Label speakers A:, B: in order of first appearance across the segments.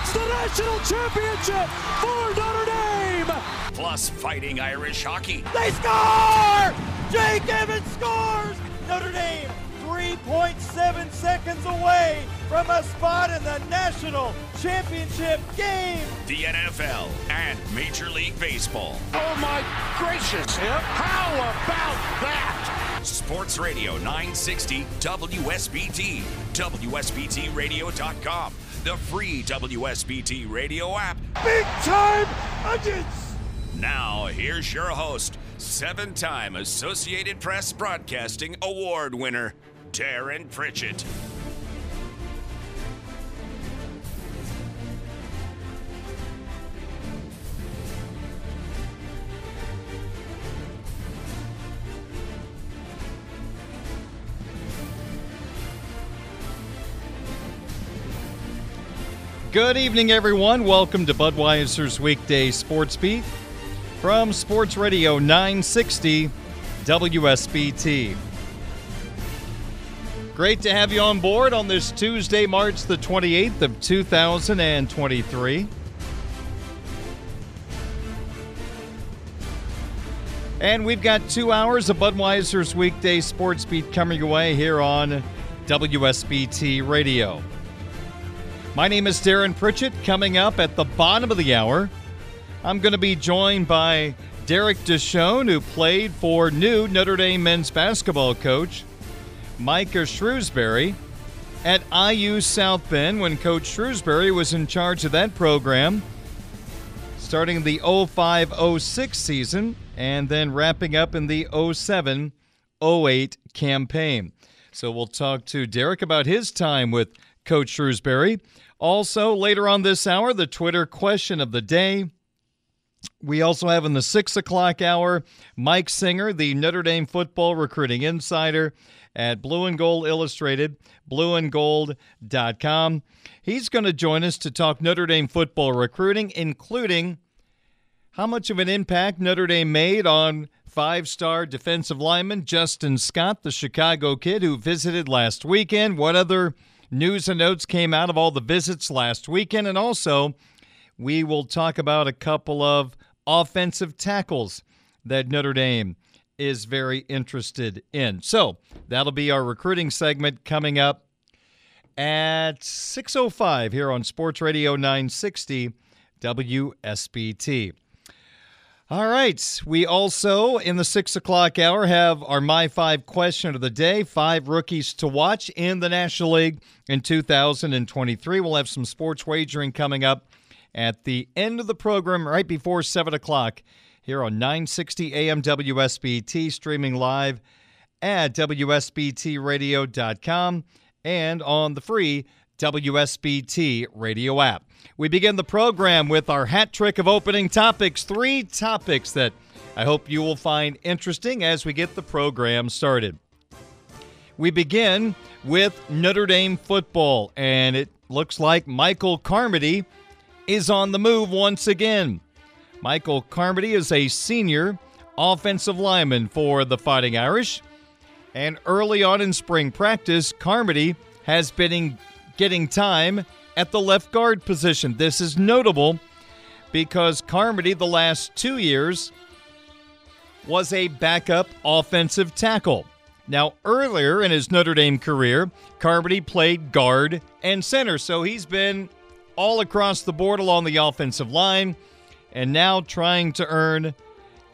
A: wins the national championship for Notre Dame!
B: Plus fighting Irish hockey.
C: They score! Jake Evans scores! Notre Dame 3.7 seconds away from a spot in the national championship game.
B: The NFL and Major League Baseball.
D: Oh my gracious! How about that?
B: Sports Radio 960 WSBT. WSBTRadio.com. The free WSBT radio app.
D: Big time onions!
B: Now, here's your host, seven time Associated Press Broadcasting Award winner, Darren Pritchett.
E: Good evening, everyone. Welcome to Budweiser's weekday sports beat from Sports Radio 960 WSBT. Great to have you on board on this Tuesday, March the 28th of 2023. And we've got two hours of Budweiser's weekday sports beat coming your way here on WSBT Radio. My name is Darren Pritchett. Coming up at the bottom of the hour, I'm going to be joined by Derek Deshawn, who played for new Notre Dame men's basketball coach Micah Shrewsberry at IU South Bend when Coach Shrewsberry was in charge of that program, starting the 05 06 season and then wrapping up in the 07 08 campaign. So we'll talk to Derek about his time with Coach Shrewsberry. Also, later on this hour, the Twitter question of the day. We also have in the six o'clock hour Mike Singer, the Notre Dame football recruiting insider at Blue and Gold Illustrated, blueandgold.com. He's going to join us to talk Notre Dame football recruiting, including how much of an impact Notre Dame made on five star defensive lineman Justin Scott, the Chicago kid who visited last weekend. What other news and notes came out of all the visits last weekend? And also, we will talk about a couple of offensive tackles that Notre Dame is very interested in. So that'll be our recruiting segment coming up at 6.05 here on Sports Radio 960 WSBT. All right. We also, in the six o'clock hour, have our My Five question of the day five rookies to watch in the National League in 2023. We'll have some sports wagering coming up at the end of the program, right before 7 o'clock, here on 960 AM WSBT, streaming live at WSBTRadio.com and on the free WSBT radio app. We begin the program with our hat trick of opening topics, three topics that I hope you will find interesting as we get the program started. We begin with Notre Dame football, and it looks like Michael Carmody is on the move once again. Michael Carmody is a senior offensive lineman for the Fighting Irish, and early on in spring practice, Carmody has been getting time at the left guard position. This is notable because Carmody, the last two years, was a backup offensive tackle. Now, earlier in his Notre Dame career, Carmody played guard and center, so he's been all across the board along the offensive line and now trying to earn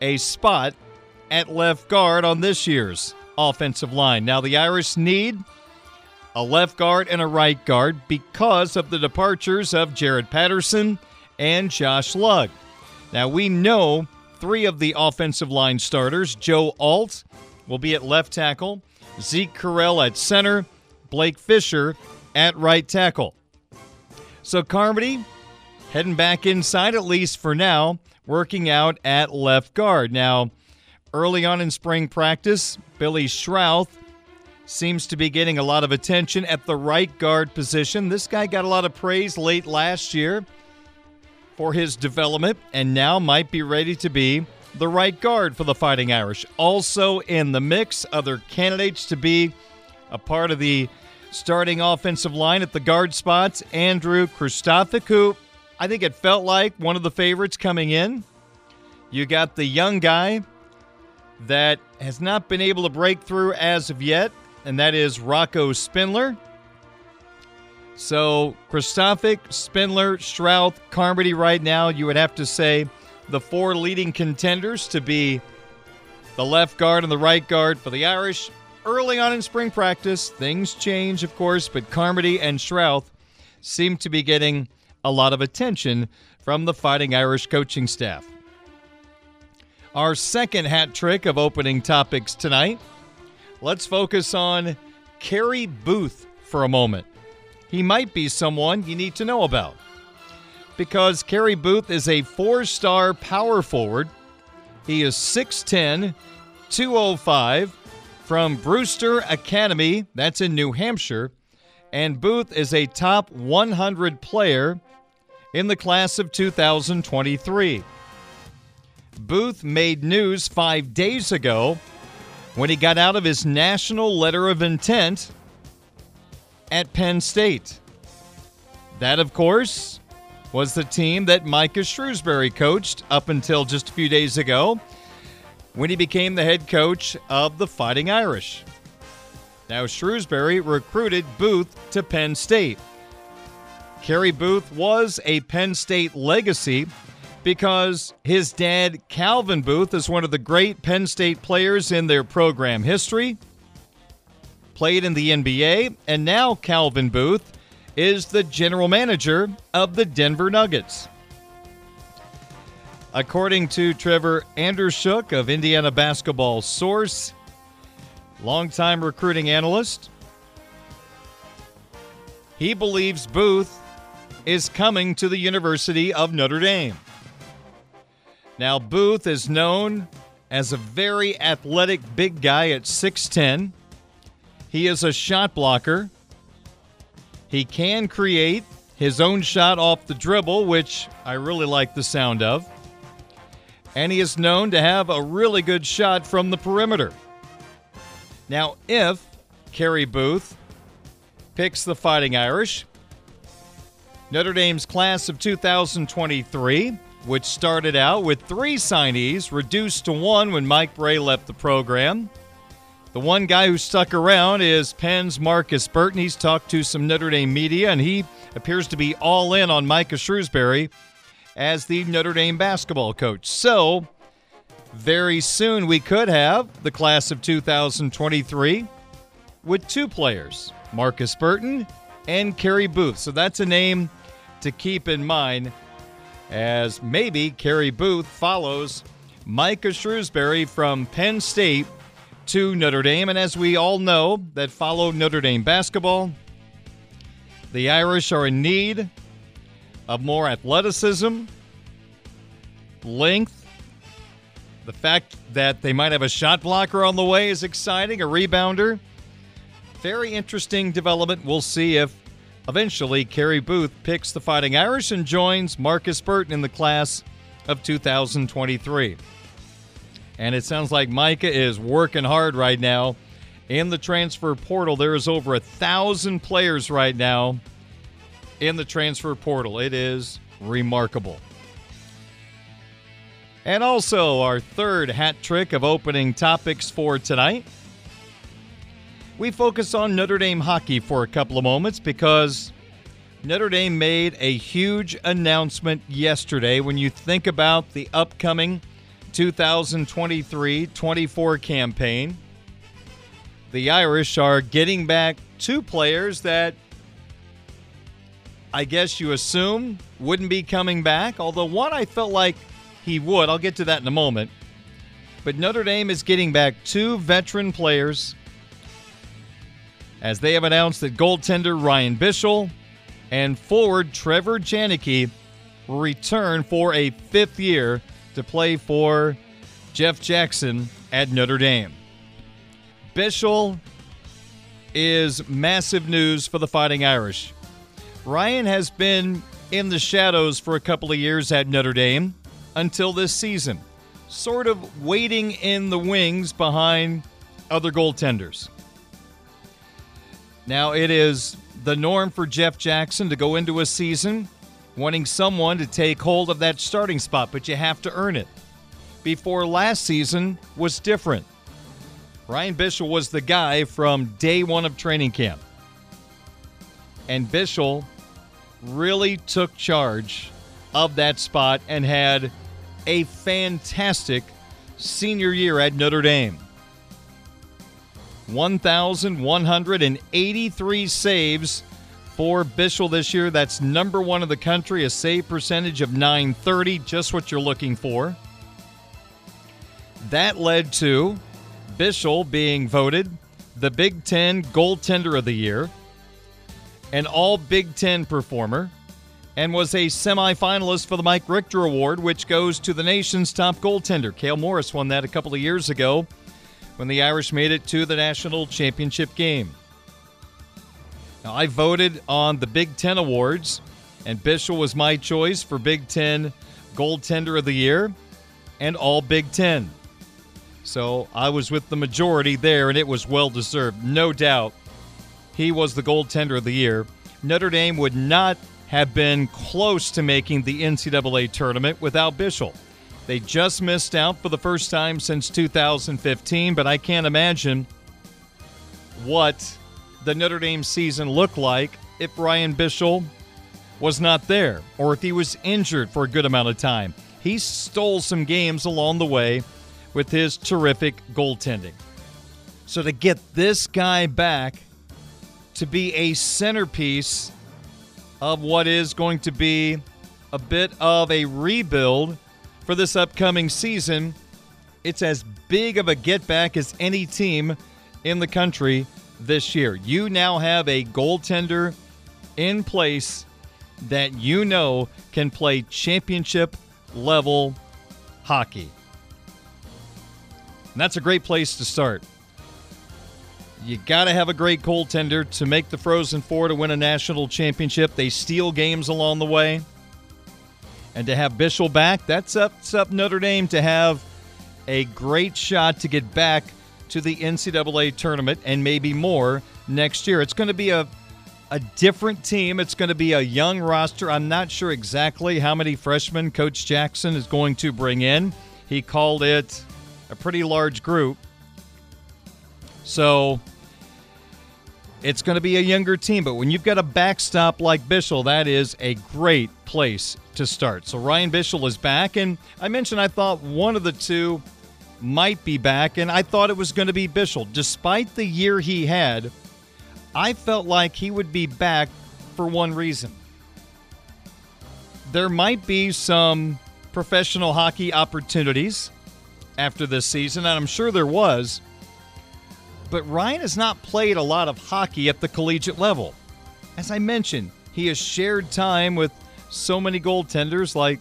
E: a spot at left guard on this year's offensive line. Now, the Irish need a left guard and a right guard because of the departures of Jarrett Patterson and Josh Lugg. Now, we know three of the offensive line starters Joe Alt will be at left tackle, Zeke Correll at center, Blake Fisher at right tackle. So, Carmody heading back inside, at least for now, working out at left guard. Now, early on in spring practice, Billy Schrauth seems to be getting a lot of attention at the right guard position. This guy got a lot of praise late last year for his development and now might be ready to be the right guard for the Fighting Irish. Also in the mix, other candidates to be a part of the starting offensive line at the guard spots, Andrew Kristofic, who I think it felt like one of the favorites coming in. You got the young guy that has not been able to break through as of yet, and that is Rocco Spindler. So, Kristofic, Spindler, Schrauth, Carmody right now, you would have to say the four leading contenders to be the left guard and the right guard for the Irish. Early on in spring practice, things change, of course, but Carmody and Schrauth seem to be getting a lot of attention from the Fighting Irish coaching staff. Our second hat trick of opening topics tonight. Let's focus on Carey Booth for a moment. He might be someone you need to know about because Carey Booth is a four star power forward. He is 6'10, 205 from Brewster Academy, that's in New Hampshire. And Booth is a top 100 player in the class of 2023. Booth made news five days ago when he got out of his national letter of intent at Penn State. That, of course, was the team that Micah Shrewsberry coached up until just a few days ago when he became the head coach of the Fighting Irish. Now, Shrewsberry recruited Booth to Penn State. Carey Booth was a Penn State legacy because his dad, Calvin Booth, is one of the great Penn State players in their program history. Played in the NBA, and now Calvin Booth is the general manager of the Denver Nuggets. According to Trevor Andershook of Indiana Basketball Source, longtime recruiting analyst, he believes Booth is coming to the University of Notre Dame. Now, Booth is known as a very athletic big guy at 6'10. He is a shot blocker. He can create his own shot off the dribble, which I really like the sound of. And he is known to have a really good shot from the perimeter. Now, if Carey Booth picks the Fighting Irish, Notre Dame's class of 2023 which started out with three signees, reduced to one when Mike Brey left the program. The one guy who stuck around is Penn's Marcus Burton. He's talked to some Notre Dame media, and he appears to be all in on Micah Shrewsberry as the Notre Dame basketball coach. So, very soon we could have the class of 2023 with two players, Marcus Burton and Carey Booth. So that's a name to keep in mind as maybe Carey Booth follows Micah Shrewsberry from Penn State to Notre Dame. And as we all know that follow Notre Dame basketball, the Irish are in need of more athleticism, length. The fact that they might have a shot blocker on the way is exciting, a rebounder. Very interesting development. We'll see if Eventually, Carey Booth picks the Fighting Irish and joins Marcus Burton in the class of 2023. And it sounds like Micah is working hard right now in the transfer portal. There is over a thousand players right now in the transfer portal. It is remarkable. And also, our third hat trick of opening topics for tonight. We focus on Notre Dame hockey for a couple of moments because Notre Dame made a huge announcement yesterday when you think about the upcoming 2023 24 campaign. The Irish are getting back two players that I guess you assume wouldn't be coming back, although one I felt like he would. I'll get to that in a moment. But Notre Dame is getting back two veteran players as they have announced that goaltender Ryan Bischel and forward Trevor Janicki will return for a fifth year to play for Jeff Jackson at Notre Dame. Bischel is massive news for the Fighting Irish. Ryan has been in the shadows for a couple of years at Notre Dame until this season, sort of waiting in the wings behind other goaltenders. Now, it is the norm for Jeff Jackson to go into a season wanting someone to take hold of that starting spot, but you have to earn it. Before last season was different. Ryan Bischel was the guy from day one of training camp. And Bischel really took charge of that spot and had a fantastic senior year at Notre Dame. 1,183 saves for Bischel this year. That's number one in the country, a save percentage of 930, just what you're looking for. That led to Bischel being voted the Big Ten Goaltender of the Year, an All Big Ten performer, and was a semifinalist for the Mike Richter Award, which goes to the nation's top goaltender. Cale Morris won that a couple of years ago when the Irish made it to the national championship game. Now, I voted on the Big Ten Awards, and Bischel was my choice for Big Ten Goaltender of the Year and All Big Ten. So I was with the majority there, and it was well deserved. No doubt he was the goaltender of the year. Notre Dame would not have been close to making the NCAA tournament without Bischel. They just missed out for the first time since 2015, but I can't imagine what the Notre Dame season looked like if Ryan Bischel was not there or if he was injured for a good amount of time. He stole some games along the way with his terrific goaltending. So to get this guy back to be a centerpiece of what is going to be a bit of a rebuild for this upcoming season. It's as big of a get back as any team in the country this year. You now have a goaltender in place that you know can play championship level hockey. And that's a great place to start. You got to have a great goaltender to make the Frozen Four to win a national championship. They steal games along the way. And to have Bischel back, that sets up Notre Dame to have a great shot to get back to the NCAA tournament and maybe more next year. It's going to be a a different team. It's going to be a young roster. I'm not sure exactly how many freshmen Coach Jackson is going to bring in. He called it a pretty large group. So it's going to be a younger team, but when you've got a backstop like Bischel, that is a great place to start. So Ryan Bischel is back, and I mentioned I thought one of the two might be back, and I thought it was going to be Bischel. Despite the year he had, I felt like he would be back for one reason. There might be some professional hockey opportunities after this season, and I'm sure there was. But Ryan has not played a lot of hockey at the collegiate level. As I mentioned, he has shared time with so many goaltenders like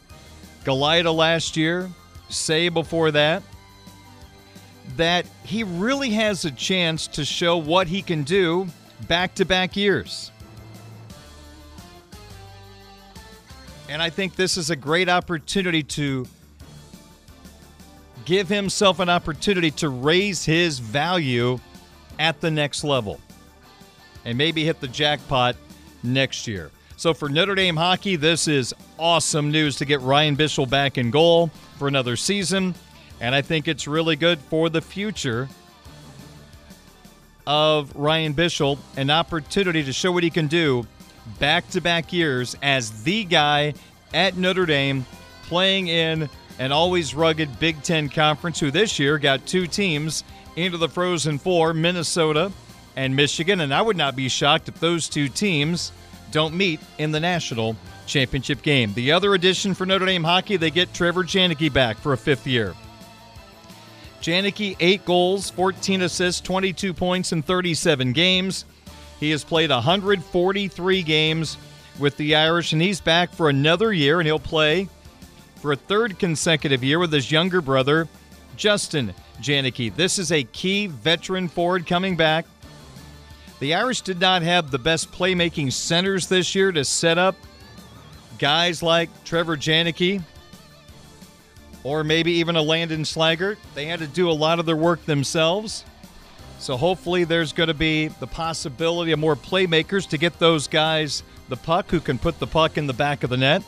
E: Galajda last year, Say before that, that he really has a chance to show what he can do back to back years. And I think this is a great opportunity to give himself an opportunity to raise his value at the next level and maybe hit the jackpot next year. So for Notre Dame hockey, this is awesome news to get Ryan Bischel back in goal for another season. And I think it's really good for the future of Ryan Bischel an opportunity to show what he can do back to back years as the guy at Notre Dame playing in an always rugged Big Ten conference, who this year got two teams into the Frozen Four Minnesota and Michigan. And I would not be shocked if those two teams don't meet in the national championship game. The other addition for Notre Dame hockey, they get Trevor Janicki back for a fifth year. Janicki, eight goals, 14 assists, 22 points in 37 games. He has played 143 games with the Irish, and he's back for another year, and he'll play for a third consecutive year with his younger brother, Justin Janicki. This is a key veteran forward coming back. The Irish did not have the best playmaking centers this year to set up guys like Trevor Janicki or maybe even a Landon Slaggert. They had to do a lot of their work themselves. So hopefully there's going to be the possibility of more playmakers to get those guys the puck who can put the puck in the back of the net.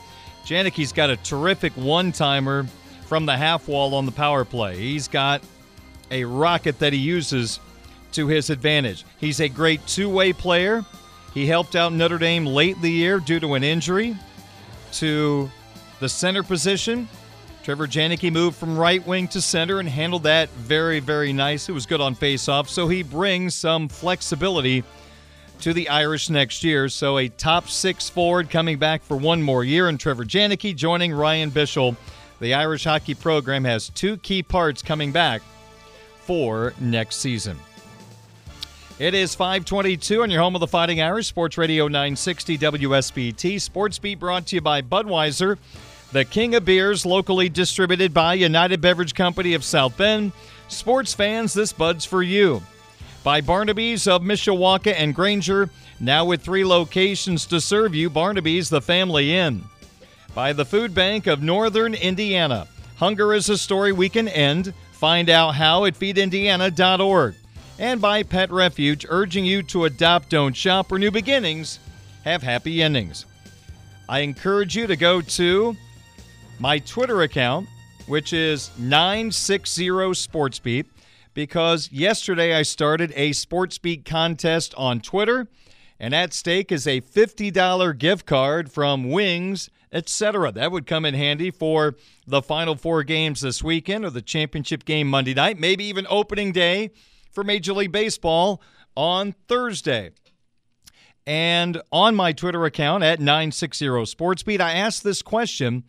E: Janicki's got a terrific one-timer from the half wall on the power play. He's got a rocket that he uses to his advantage. He's a great two-way player. He helped out Notre Dame late in the year due to an injury to the center position. Trevor Janicki moved from right wing to center and handled that very, very nice. It was good on faceoff, so he brings some flexibility to the Irish next year. So a top six forward coming back for one more year, and Trevor Janicki joining Ryan Bischel. The Irish hockey program has two key parts coming back for next season. It is 522 on your home of the Fighting Irish, Sports Radio 960 WSBT. Sports Beat brought to you by Budweiser the king of beers, locally distributed by United Beverage Company of South Bend. Sports fans, this bud's for you. By Barnaby's of Mishawaka and Granger, now with three locations to serve you, Barnaby's the Family Inn. By the Food Bank of Northern Indiana. Hunger is a story we can end. Find out how at feedindiana.org. And by Pet Refuge, urging you to adopt, don't shop, or new beginnings have happy endings. I encourage you to go to my Twitter account, which is 960 SportsBeat, because yesterday I started a SportsBeat contest on Twitter, and at stake is a $50 gift card from Wings, etc. That would come in handy for the final four games this weekend or the championship game Monday night, maybe even opening day for Major League Baseball on Thursday. And on my Twitter account at 960 SportsBeat, I asked this question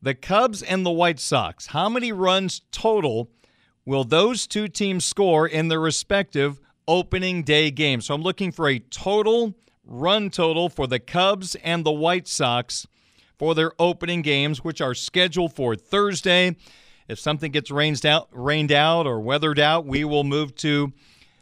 E: the Cubs and the White Sox. How many runs total will those two teams score in their respective opening day games? So I'm looking for a total run total for the Cubs and the White Sox for their opening games, which are scheduled for Thursday. If something gets rained out, rained out or weathered out, we will move to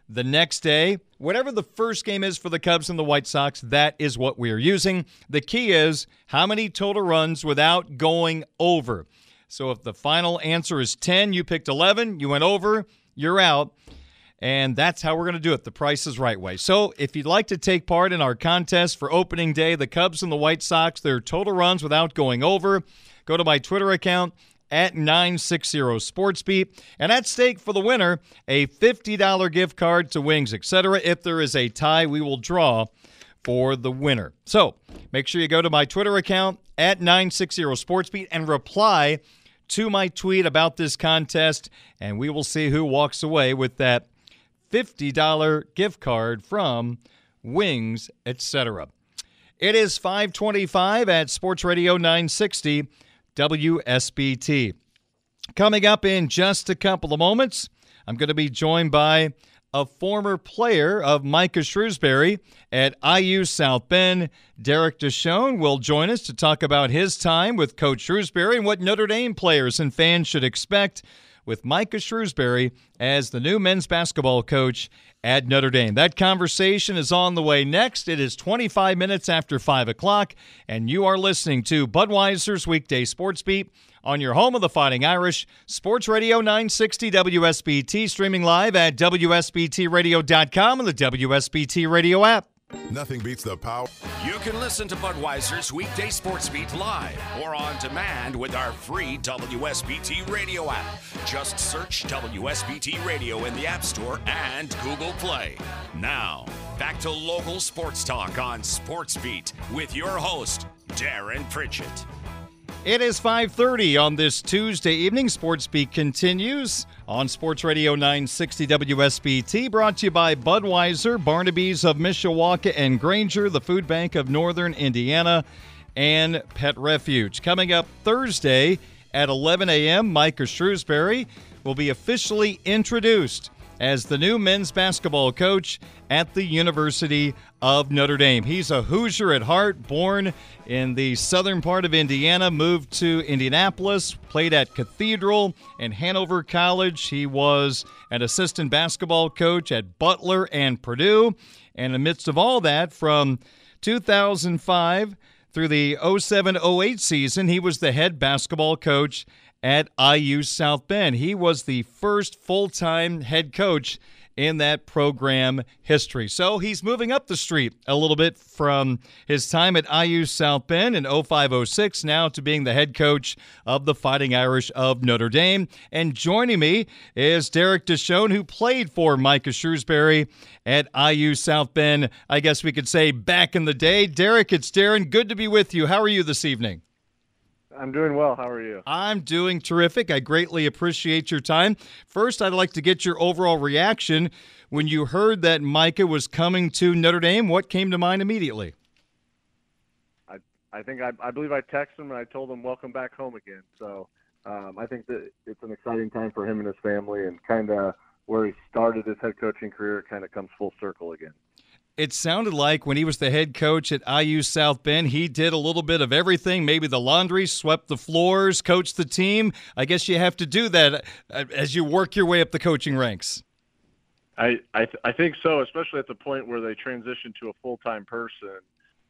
E: the next day. Whatever the first game is for the Cubs and the White Sox, that is what we are using. The key is how many total runs without going over. So if the final answer is 10, you picked 11, you went over, you're out. And that's how we're going to do it the price is right way. So if you'd like to take part in our contest for opening day, the Cubs and the White Sox, their total runs without going over, go to my Twitter account at 960 SportsBeat. And at stake for the winner, a $50 gift card to Wings, etc. If there is a tie, we will draw for the winner. So make sure you go to my Twitter account at 960 SportsBeat and reply to my tweet about this contest, and we will see who walks away with that $50 gift card from Wings, etc. It is 525 at Sports Radio 960. WSBT. Coming up in just a couple of moments, I'm going to be joined by a former player of Micah Shrewsberry at IU South Bend. Derek Deshawn will join us to talk about his time with Coach Shrewsberry and what Notre Dame players and fans should expect with Micah Shrewsberry as the new men's basketball coach at Notre Dame. That conversation is on the way next. It is 25 minutes after 5 o'clock, and you are listening to Budweiser's Weekday Sports Beat on your home of the Fighting Irish, Sports Radio 960 WSBT, streaming live at WSBTRadio.com and the WSBT Radio app.
F: Nothing beats the power.
B: You can listen to Budweiser's weekday sports beat live or on demand with our free WSBT radio app. Just search WSBT radio in the App Store and Google Play. Now, back to local sports talk on Sports Beat with your host, Darren Pritchett.
E: It is 5:30 on this Tuesday evening. Sports Beat continues on Sports Radio 960 WSBT, brought to you by Budweiser, Barnaby's of Mishawaka and Granger, the Food Bank of Northern Indiana, and Pet Refuge. Coming up Thursday at 11 a.m., Micah Shrewsberry will be officially introduced as the new men's basketball coach at the University of Notre Dame. He's a Hoosier at heart, born in the southern part of Indiana, moved to Indianapolis, played at Cathedral and Hanover College. He was an assistant basketball coach at Butler and Purdue. And amidst of all that, from 2005 through the 07 08 season, he was the head basketball coach at IU South Bend. He was the first full time head coach in that program history. So he's moving up the street a little bit from his time at IU South Bend in 0506 now to being the head coach of the Fighting Irish of Notre Dame. And joining me is Derek Deshawn, who played for Micah Shrewsberry at IU South Bend, I guess we could say back in the day. Derek, it's Darren. Good to be with you. How are you this evening?
G: I'm doing well. How are you?
E: I'm doing terrific. I greatly appreciate your time. First, I'd like to get your overall reaction when you heard that Micah was coming to Notre Dame. What came to mind immediately?
G: I I think I, I believe I texted him and I told him welcome back home again. So um, I think that it's an exciting time for him and his family, and kind of where he started his head coaching career kind of comes full circle again
E: it sounded like when he was the head coach at IU South Bend, he did a little bit of everything. Maybe the laundry, swept the floors, coached the team. I guess you have to do that uh, as you work your way up the coaching ranks.
G: I I, th- I think so, especially at the point where they transition to a full time person.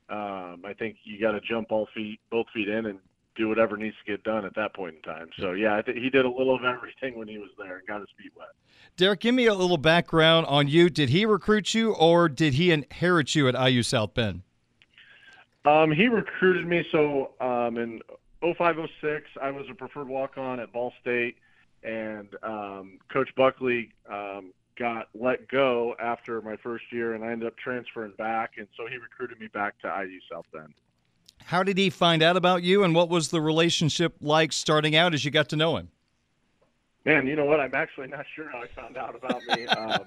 G: Um, I think you got to jump all feet, both feet in, and do whatever needs to get done at that point in time. So yeah, I he did a little of everything when he was there and got his feet wet.
E: Derek, give me a little background on you. Did he recruit you, or did he inherit you at IU South Bend?
G: Um, he recruited me. So um, in 0506, I was a preferred walk-on at Ball State, and um, Coach Buckley um, got let go after my first year, and I ended up transferring back, and so he recruited me back to IU South Bend.
E: How did he find out about you, and what was the relationship like starting out as you got to know him?
G: Man, you know what? I'm actually not sure how I found out about me. um,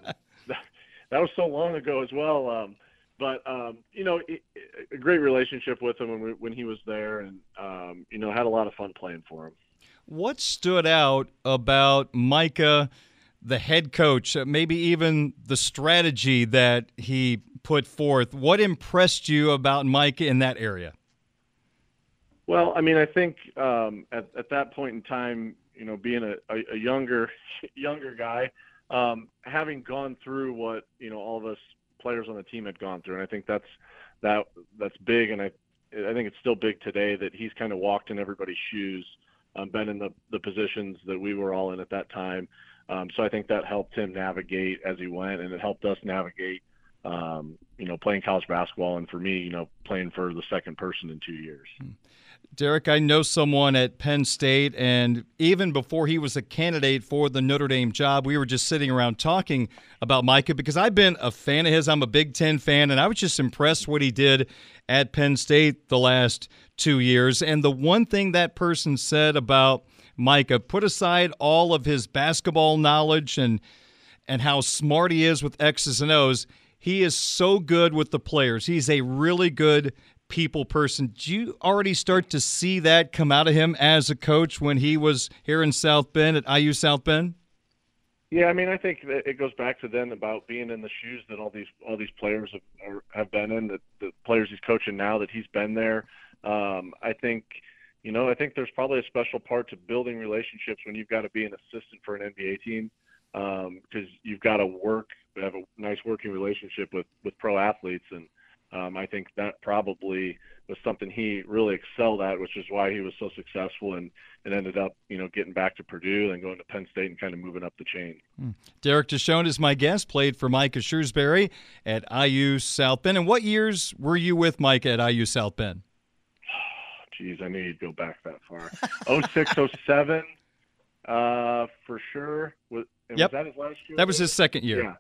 G: that, that, was so long ago as well. Um, but um, you know, it, it, a great relationship with him when, we, when he was there, and um, you know, had a lot of fun playing for him.
E: What stood out about Micah, the head coach? Uh, maybe even the strategy that he put forth. What impressed you about Micah in that area?
G: Well, I mean, I think um, at, at that point in time, you know, being a, a, a younger younger guy, um, having gone through what you know all of us players on the team had gone through, and I think that's that that's big, and I I think it's still big today that he's kind of walked in everybody's shoes, um, been in the the positions that we were all in at that time. Um, so I think that helped him navigate as he went, and it helped us navigate um, you know, playing college basketball, and for me, you know, playing for the second person in two years. Hmm.
E: Derek, I know someone at Penn State, and even before he was a candidate for the Notre Dame job, we were just sitting around talking about Micah because I've been a fan of his. I'm a Big Ten fan, and I was just impressed what he did at Penn State the last two years. And the one thing that person said about Micah, put aside all of his basketball knowledge and and how smart he is with X's and O's, he is so good with the players. He's a really good people person. Do you already start to see that come out of him as a coach when he was here in South Bend at IU South Bend?
G: Yeah, I mean, I think it goes back to then about being in the shoes that all these all these players have, have been in. That the players he's coaching now, that he's been there. Um, I think, you know, I think there's probably a special part to building relationships when you've got to be an assistant for an NBA team because um, you've got to work, have a nice working relationship with with pro athletes and um, I think that probably was something he really excelled at, which is why he was so successful and, and ended up, you know, getting back to Purdue and going to Penn State and kind of moving up the chain.
E: Mm. Derek Deshawn is my guest, played for Micah Shrewsberry at IU South Bend. And what years were you with Mike at IU South Bend?
G: Geez, I knew you'd go back that far. 06, 07, uh, for sure. Was,
E: yep.
G: was that his last year?
E: That was his second year.
G: Yeah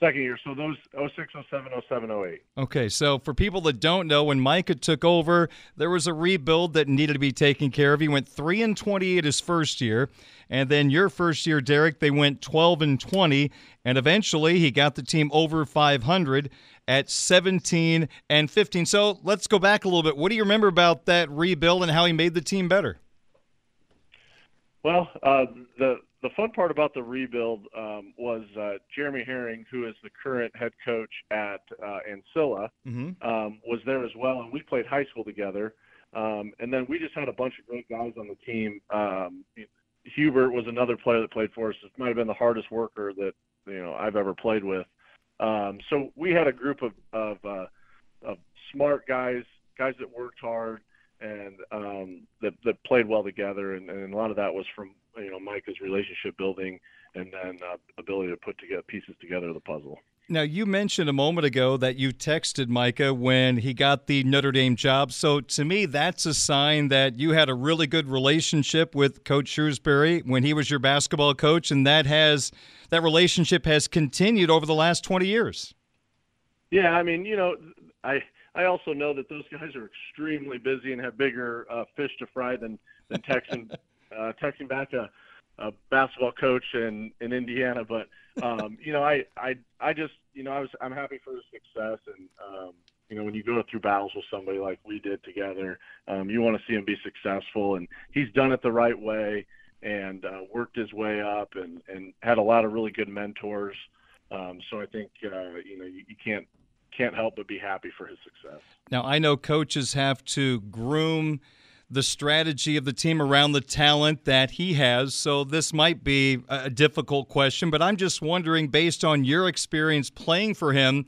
G: second year. So those 06, 07, 07, 08.
E: Okay, so for people that don't know, when Micah took over, there was a rebuild that needed to be taken care of. He went three and twenty-eight his first year, and then your first year, Derek, they went twelve and twenty, and eventually he got the team over five hundred at seventeen and fifteen. So let's go back a little bit. What do you remember about that rebuild and how he made the team better?
G: Well, uh, the the fun part about the rebuild um, was uh, Jeremy Herring, who is the current head coach at uh, Ancilla, mm-hmm. um, was there as well, and we played high school together. Um, and then we just had a bunch of great guys on the team. Um, Hubert was another player that played for us. It might have been the hardest worker that you know I've ever played with. Um, so we had a group of of, uh, of smart guys, guys that worked hard and um, that that played well together. And, and a lot of that was from you know Micah's relationship building and then uh, ability to put together pieces together of the puzzle.
E: Now, you mentioned a moment ago that you texted Micah when he got the Notre Dame job. So, to me, that's a sign that you had a really good relationship with Coach Shrewsberry when he was your basketball coach, and that has that relationship has continued over the last twenty years.
G: Yeah, I mean, you know, I I also know that those guys are extremely busy and have bigger uh, fish to fry than than texting uh, texting back a, a basketball coach in in Indiana. But um, you know, I I I just you know I was I'm happy for his success and. Um, you know, when you go through battles with somebody like we did together, um, you want to see him be successful, and he's done it the right way and uh, worked his way up and, and had a lot of really good mentors. Um, so I think uh, you know you, you, can't can't help but be happy for his success.
E: Now I know coaches have to groom the strategy of the team around the talent that he has. So this might be a difficult question, but I'm just wondering, based on your experience playing for him,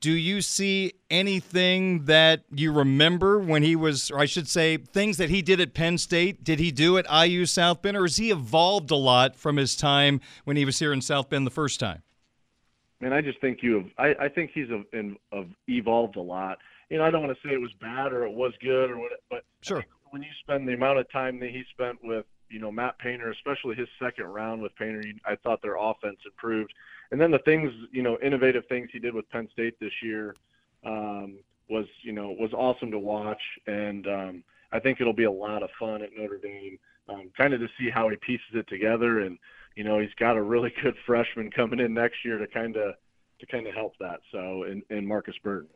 E: do you see anything that you remember when he was, or I should say, things that he did at Penn State? Did he do at IU South Bend, or has he evolved a lot from his time when he was here in South Bend the first time?
G: And I just think you have. I, I think he's a, of evolved a lot you know, I don't want to say it was bad or it was good or what, but
E: sure.
G: When you spend the amount of time that he spent with, you know, Matt Painter, especially his second round with Painter, I thought their offense improved. And then the things, you know, innovative things he did with Penn State this year um, was, you know, was awesome to watch. And um, I think it'll be a lot of fun at Notre Dame, um, kind of to see how he pieces it together. And you know, he's got a really good freshman coming in next year to kind of to kind of help that. So, and, and Marcus Burton.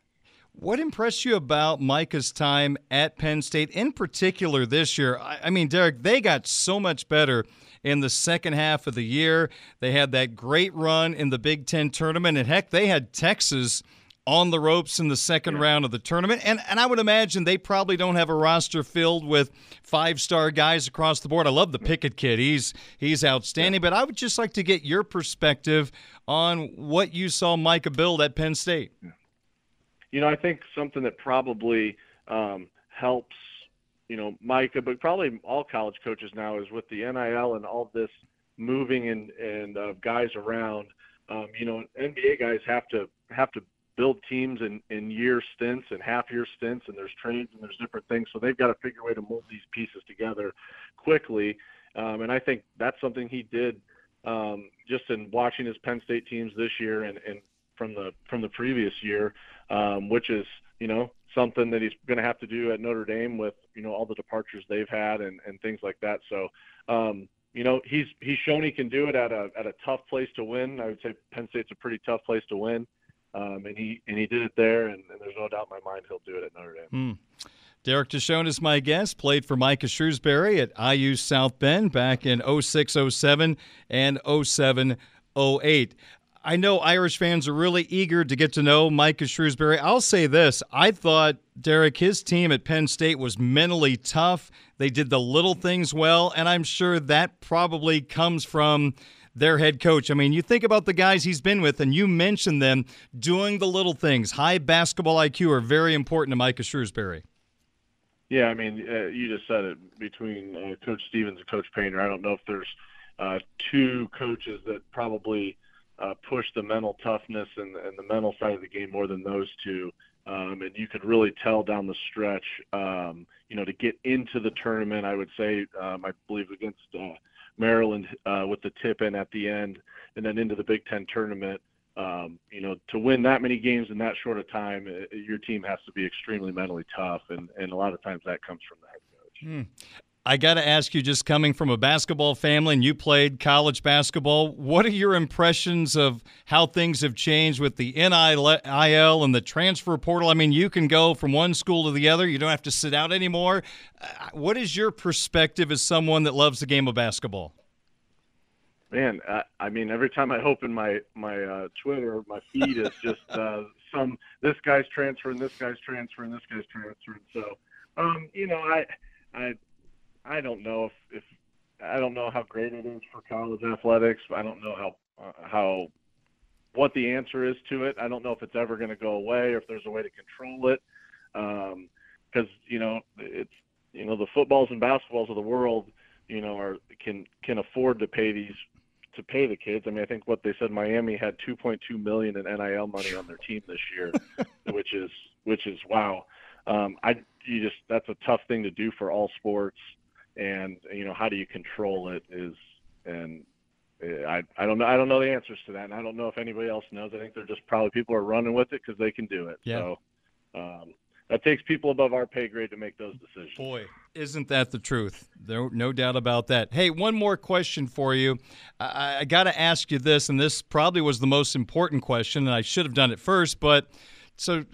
E: What impressed you about Micah's time at Penn State, in particular this year? I mean, Derek, they got so much better in the second half of the year. They had that great run in the Big Ten tournament, and heck, they had Texas on the ropes in the second yeah. round of the tournament. And and I would imagine they probably don't have a roster filled with five star guys across the board. I love the Pickett kid. He's he's outstanding. Yeah. But I would just like to get your perspective on what you saw Micah build at Penn State.
G: Yeah you know, I think something that probably um, helps, you know, Micah, but probably all college coaches now is with the NIL and all this moving and and uh, guys around. Um, you know, NBA guys have to have to build teams in in year stints and half year stints, and there's trades and there's different things. So they've got to figure a way to mold these pieces together quickly. Um, and I think that's something he did um, just in watching his Penn State teams this year and, and from the from the previous year, um, which is you know something that he's going to have to do at Notre Dame with you know all the departures they've had and, and things like that. So um, you know he's he's shown he can do it at a at a tough place to win. I would say Penn State's a pretty tough place to win, um, and he and he did it there, and, and, there's no doubt in my mind he'll do it at Notre Dame.
E: Hmm. Derek Deshawn is my guest. Played for Micah Shrewsberry at IU South Bend back in 06 07 and 07 08. I know Irish fans are really eager to get to know Micah Shrewsberry. I'll say this I thought, Derek, his team at Penn State was mentally tough. They did the little things well, and I'm sure that probably comes from their head coach. I mean, you think about the guys he's been with, and you mentioned them doing the little things. High basketball IQ are very important to Micah Shrewsberry.
G: Yeah, I mean, uh, you just said it between uh, Coach Stevens and Coach Painter. I don't know if there's uh, two coaches that probably uh, push the mental toughness and, and the mental side of the game more than those two. Um, and you could really tell down the stretch, um, you know, to get into the tournament. I would say, um, I believe against uh, Maryland uh, with the tip in at the end, and then into the Big Ten tournament. Um, you know, to win that many games in that short of time, uh, your team has to be extremely mentally tough, and, and a lot of times that comes from the head coach.
E: Hmm. I got to ask you, just coming from a basketball family and you played college basketball, what are your impressions of how things have changed with the NIL and the transfer portal? I mean, you can go from one school to the other, you don't have to sit out anymore. Uh, what is your perspective as someone that loves the game of basketball?
G: Man, I, I mean, every time I open my my uh, Twitter, my feed is just uh, some this guy's transferring, this guy's transferring, this guy's transferring. So, um, you know, I I I don't know if, if I don't know how great it is for college athletics. I don't know how uh, how what the answer is to it. I don't know if it's ever going to go away or if there's a way to control it. Because um, you know it's you know the footballs and basketballs of the world you know are can can afford to pay these to pay the kids. I mean, I think what they said Miami had 2.2 million in NIL money on their team this year, which is which is wow. Um, I you just that's a tough thing to do for all sports and you know how do you control it is and eh, I, I don't know I don't know the answers to that and I don't know if anybody else knows I think they're just probably people are running with it because they can do it yeah. so um, that takes people above our pay grade to make those decisions.
E: Boy, isn't that the truth? There, no doubt about that. Hey, one more question for you. I, I got to ask you this, and this probably was the most important question, and I should have done it first. But so,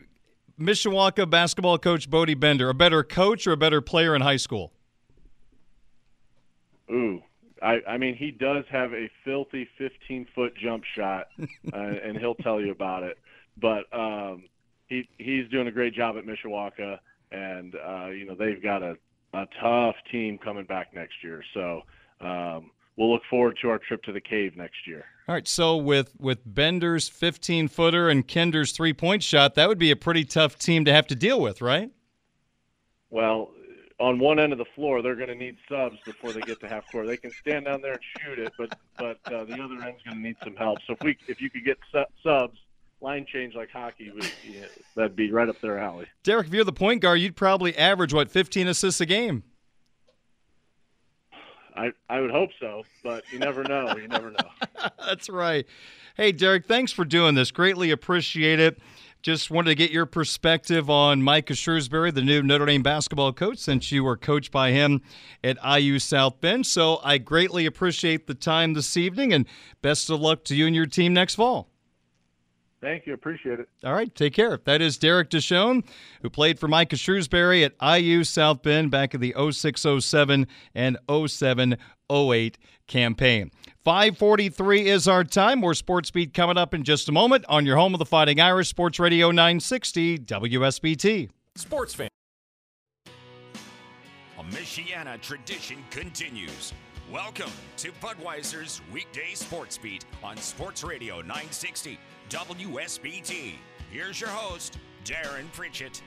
E: Mishawaka basketball coach Bodie Bender, a better coach or a better player in high school?
G: Ooh, I, I mean, he does have a filthy 15 foot jump shot, uh, and he'll tell you about it. But um, he he's doing a great job at Mishawaka, and uh, you know they've got a, a tough team coming back next year. So um, we'll look forward to our trip to the cave next year.
E: All right. So with with Bender's 15 footer and Kinder's three point shot, that would be a pretty tough team to have to deal with, right?
G: Well, on one end of the floor, they're going to need subs before they get to half court. They can stand down there and shoot it, but but uh, the other end's going to need some help. So if we if you could get su- subs, line change like hockey, yeah, that'd be right up their alley.
E: Derek, if you're the point guard, you'd probably average what 15 assists a game.
G: I I would hope so, but you never know. You never know.
E: That's right. Hey, Derek, thanks for doing this. Greatly appreciate it. Just wanted to get your perspective on Micah Shrewsberry, the new Notre Dame basketball coach, since you were coached by him at IU South Bend. So I greatly appreciate the time this evening, and best of luck to you and your team next fall.
G: Thank you. Appreciate it.
E: All right. Take care. That is Derek Deshawn, who played for Micah Shrewsberry at IU South Bend back in the 0607 and 0708 campaign. 543 is our time. More Sports Beat coming up in just a moment on your home of the Fighting Irish Sports Radio 960 WSBT.
B: Sports fan. A Michiana tradition continues. Welcome to Budweiser's weekday Sports Beat on Sports Radio 960 WSBT. Here's your host, Darren Pritchett.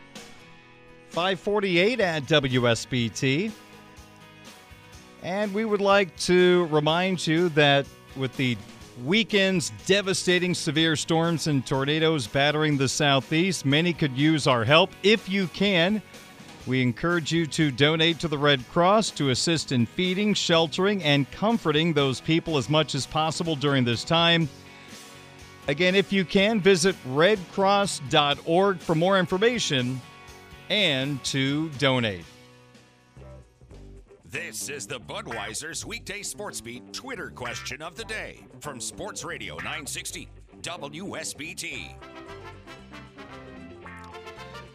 E: 548 at WSBT. And we would like to remind you that with the weekend's devastating severe storms and tornadoes battering the southeast, many could use our help. If you can, we encourage you to donate to the Red Cross to assist in feeding, sheltering, and comforting those people as much as possible during this time. Again, if you can, visit redcross.org for more information and to donate.
B: This is the Budweiser's weekday sports beat Twitter question of the day from Sports Radio 960 WSBT.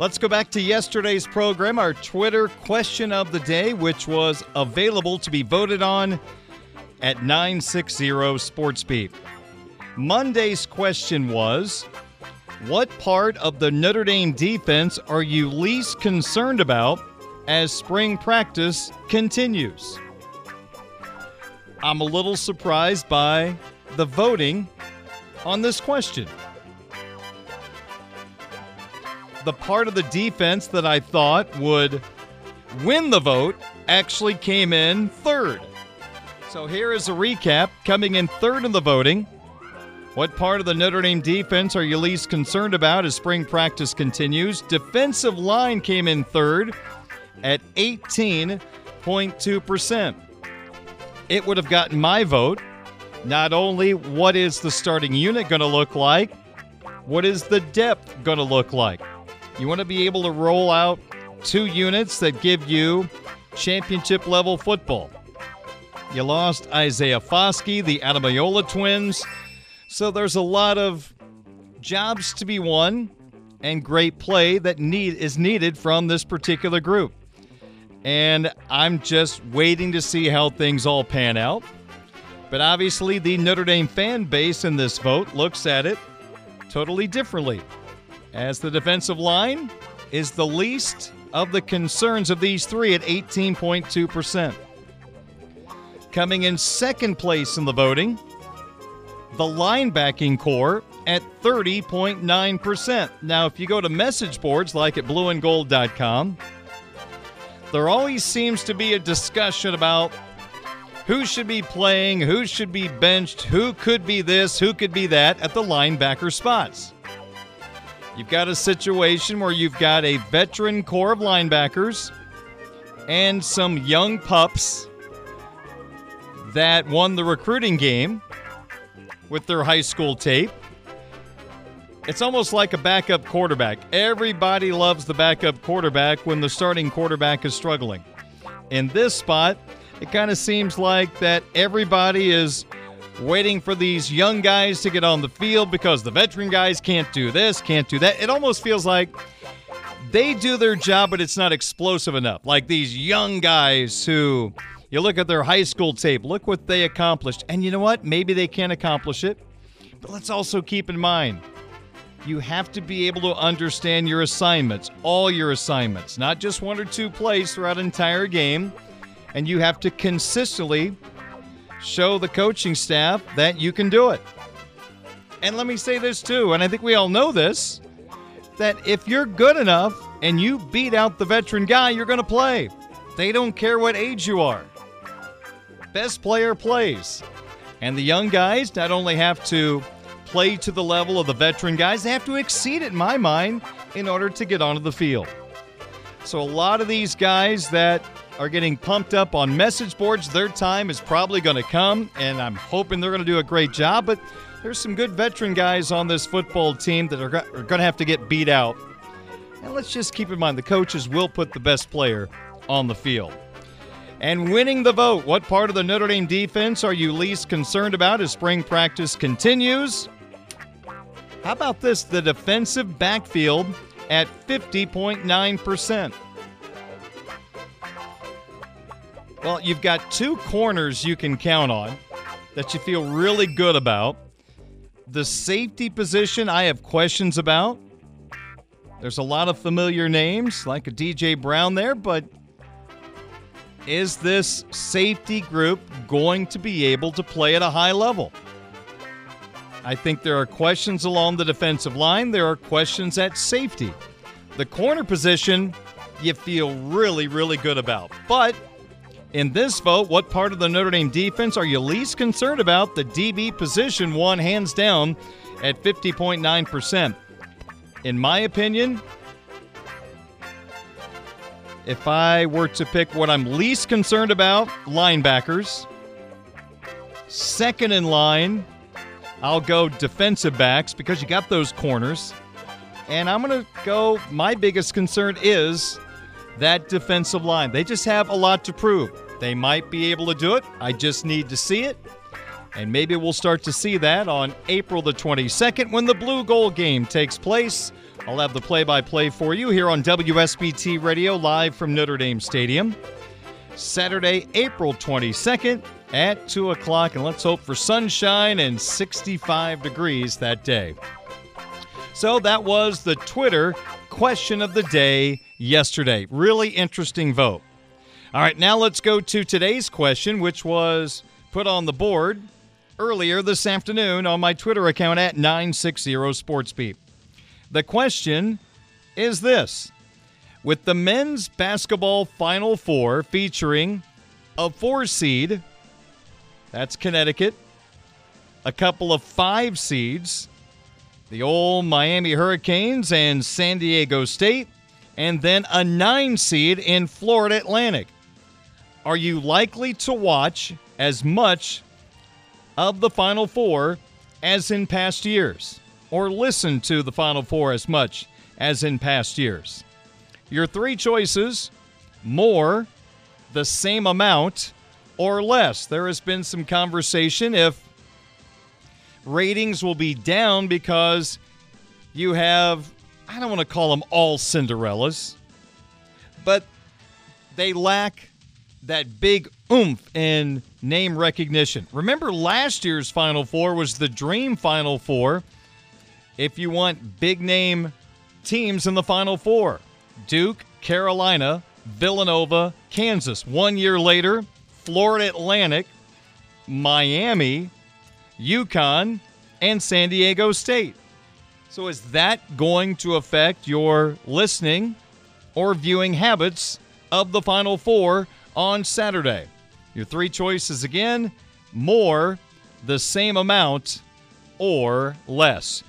E: Let's go back to yesterday's program, our Twitter question of the day, which was available to be voted on at 960 SportsBeat. Monday's question was What part of the Notre Dame defense are you least concerned about as spring practice continues. I'm a little surprised by the voting on this question. The part of the defense that I thought would win the vote actually came in third. So here is a recap coming in third in the voting. What part of the Notre Dame defense are you least concerned about as spring practice continues? Defensive line came in third at 18.2%. It would have gotten my vote. Not only what is the starting unit going to look like, what is the depth going to look like? You want to be able to roll out two units that give you championship level football. You lost Isaiah Foskey, the Ademilola twins. So there's a lot of jobs to be won and great play that need is needed from this particular group. And I'm just waiting to see how things all pan out. But obviously the Notre Dame fan base in this vote looks at it totally differently. As the defensive line is the least of the concerns of these three at 18.2%. Coming in second place in the voting the linebacking core at 30.9%. Now, if you go to message boards like at blueandgold.com, there always seems to be a discussion about who should be playing, who should be benched, who could be this, who could be that at the linebacker spots. You've got a situation where you've got a veteran core of linebackers and some young pups that won the recruiting game with their high school tape. It's almost like a backup quarterback. Everybody loves the backup quarterback when the starting quarterback is struggling. In this spot, it kind of seems like that everybody is waiting for these young guys to get on the field because the veteran guys can't do this, can't do that. It almost feels like they do their job, but it's not explosive enough. Like these young guys who you look at their high school tape, look what they accomplished. And you know what? Maybe they can accomplish it. But let's also keep in mind you have to be able to understand your assignments, all your assignments, not just one or two plays throughout an entire game. And you have to consistently show the coaching staff that you can do it. And let me say this too, and I think we all know this that if you're good enough and you beat out the veteran guy, you're going to play. They don't care what age you are best player plays. And the young guys not only have to play to the level of the veteran guys, they have to exceed it, in my mind, in order to get onto the field. So, a lot of these guys that are getting pumped up on message boards, their time is probably going to come, and I'm hoping they're going to do a great job. But there's some good veteran guys on this football team that are, are going to have to get beat out. And let's just keep in mind the coaches will put the best player on the field. And winning the vote, what part of the Notre Dame defense are you least concerned about as spring practice continues? How about this? The defensive backfield at 50.9%. Well, you've got two corners you can count on that you feel really good about. The safety position, I have questions about. There's a lot of familiar names, like a DJ Brown there, but is this safety group going to be able to play at a high level? I think there are questions along the defensive line. There are questions at safety. The corner position, you feel really, really good about. But in this vote, what part of the Notre Dame defense are you least concerned about? The DB position won hands down at 50.9%. In my opinion, if I were to pick what I'm least concerned about, linebackers. Second in line, I'll go defensive backs because you got those corners. And I'm going to go, my biggest concern is that defensive line. They just have a lot to prove. They might be able to do it. I just need to see it. And maybe we'll start to see that on April the 22nd when the Blue Gold game takes place. I'll have the play by play for you here on WSBT Radio live from Notre Dame Stadium. Saturday, April 22nd at 2 o'clock, and let's hope for sunshine and 65 degrees that day. So that was the Twitter question of the day yesterday. Really interesting vote. All right, now let's go to today's question, which was put on the board earlier this afternoon on my Twitter account at 960 SportsBeat. The question is this With the men's basketball Final Four featuring a four seed, that's Connecticut, a couple of five seeds, the old Miami Hurricanes and San Diego State, and then a nine seed in Florida Atlantic. Are you likely to watch as much of the Final Four as in past years, or listen to the Final Four as much as in past years? Your three choices more, the same amount, or less. There has been some conversation if ratings will be down because you have, I don't want to call them all Cinderellas, but they lack that big oomph in name recognition. Remember last year's Final Four was the Dream Final Four. If you want big name teams in the Final Four, Duke, Carolina, Villanova, Kansas. One year later, Florida Atlantic, Miami, UConn, and San Diego State. So, is that going to affect your listening or viewing habits of the Final Four on Saturday? Your three choices again more, the same amount, or less.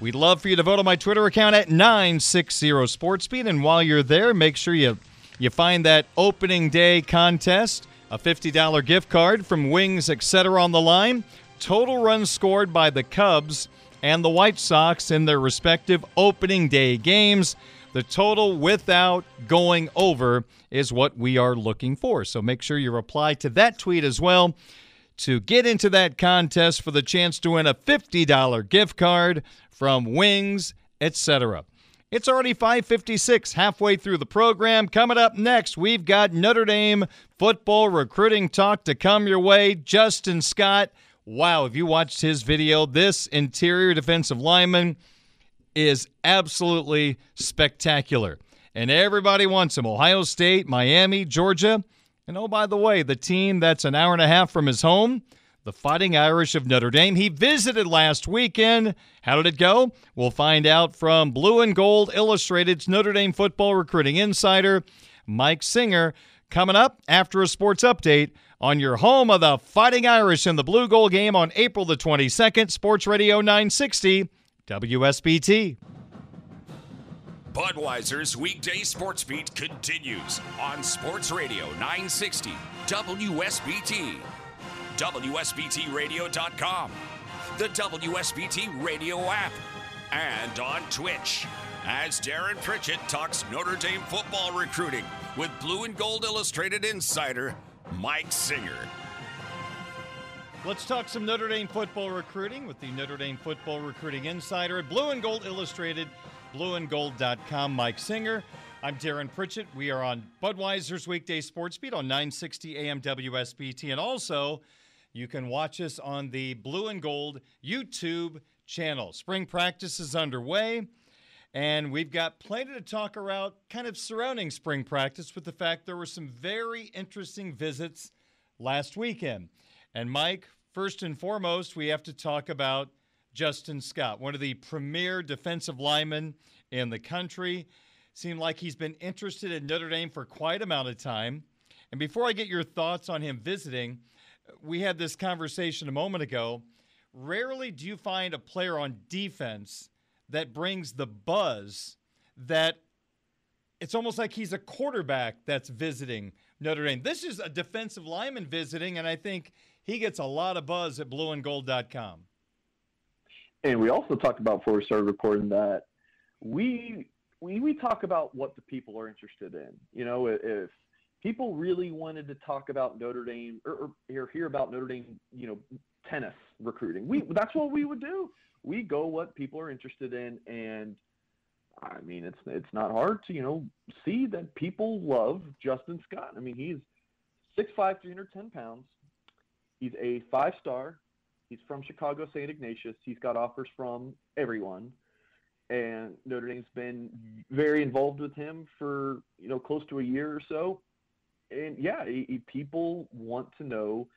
E: We'd love for you to vote on my Twitter account at 960 SportsBeat. And while you're there, make sure you, you find that opening day contest, a $50 gift card from Wings, etc. on the line total runs scored by the Cubs and the White Sox in their respective opening day games. The total without going over is what we are looking for. So make sure you reply to that tweet as well to get into that contest for the chance to win a $50 gift card from Wings, etc. It's already 5:56, halfway through the program. Coming up next, we've got Notre Dame football recruiting talk to come your way. Justin Scott Wow, if you watched his video, this interior defensive lineman is absolutely spectacular. And everybody wants him. Ohio State, Miami, Georgia. And oh, by the way, the team that's an hour and a half from his home, the Fighting Irish of Notre Dame. He visited last weekend. How did it go? We'll find out from Blue and Gold Illustrated's Notre Dame football recruiting insider, Mike Singer, coming up after a sports update on your home of the Fighting Irish in the Blue Gold game on April the 22nd, Sports Radio 960, WSBT.
B: Budweiser's weekday sports beat continues on Sports Radio 960, WSBT, WSBTRadio.com, the WSBT Radio app, and on Twitch. As Darren Pritchett talks Notre Dame football recruiting with Blue and Gold Illustrated insider Mike Singer.
E: Let's talk some Notre Dame football recruiting with the Notre Dame football recruiting insider at Blue and Gold Illustrated, blueandgold.com. Mike Singer. I'm Darren Pritchett. We are on Budweiser's weekday sports beat on 960 AM WSBT. And also, you can watch us on the Blue and Gold YouTube channel. Spring practice is underway. And we've got plenty to talk about kind of surrounding spring practice with the fact there were some very interesting visits last weekend. And Mike, first and foremost, we have to talk about Justin Scott, one of the premier defensive linemen in the country. Seemed like he's been interested in Notre Dame for quite a amount of time. And before I get your thoughts on him visiting, we had this conversation a moment ago. Rarely do you find a player on defense that brings the buzz that it's almost like he's a quarterback that's visiting Notre Dame. This is a defensive lineman visiting, and I think he gets a lot of buzz at blueandgold.com.
H: And we also talked about before we started recording that we we we talk about what the people are interested in. You know, if people really wanted to talk about Notre Dame or, or hear about Notre Dame, you know, tennis recruiting, we that's what we would do we go what people are interested in and I mean it's it's not hard to, you know, see that people love Justin Scott. I mean he's 6'5", 310 pounds. He's a five star. He's from Chicago St. Ignatius. He's got offers from everyone. And Notre Dame's been very involved with him for, you know, close to a year or so. And yeah, he, he, people want to know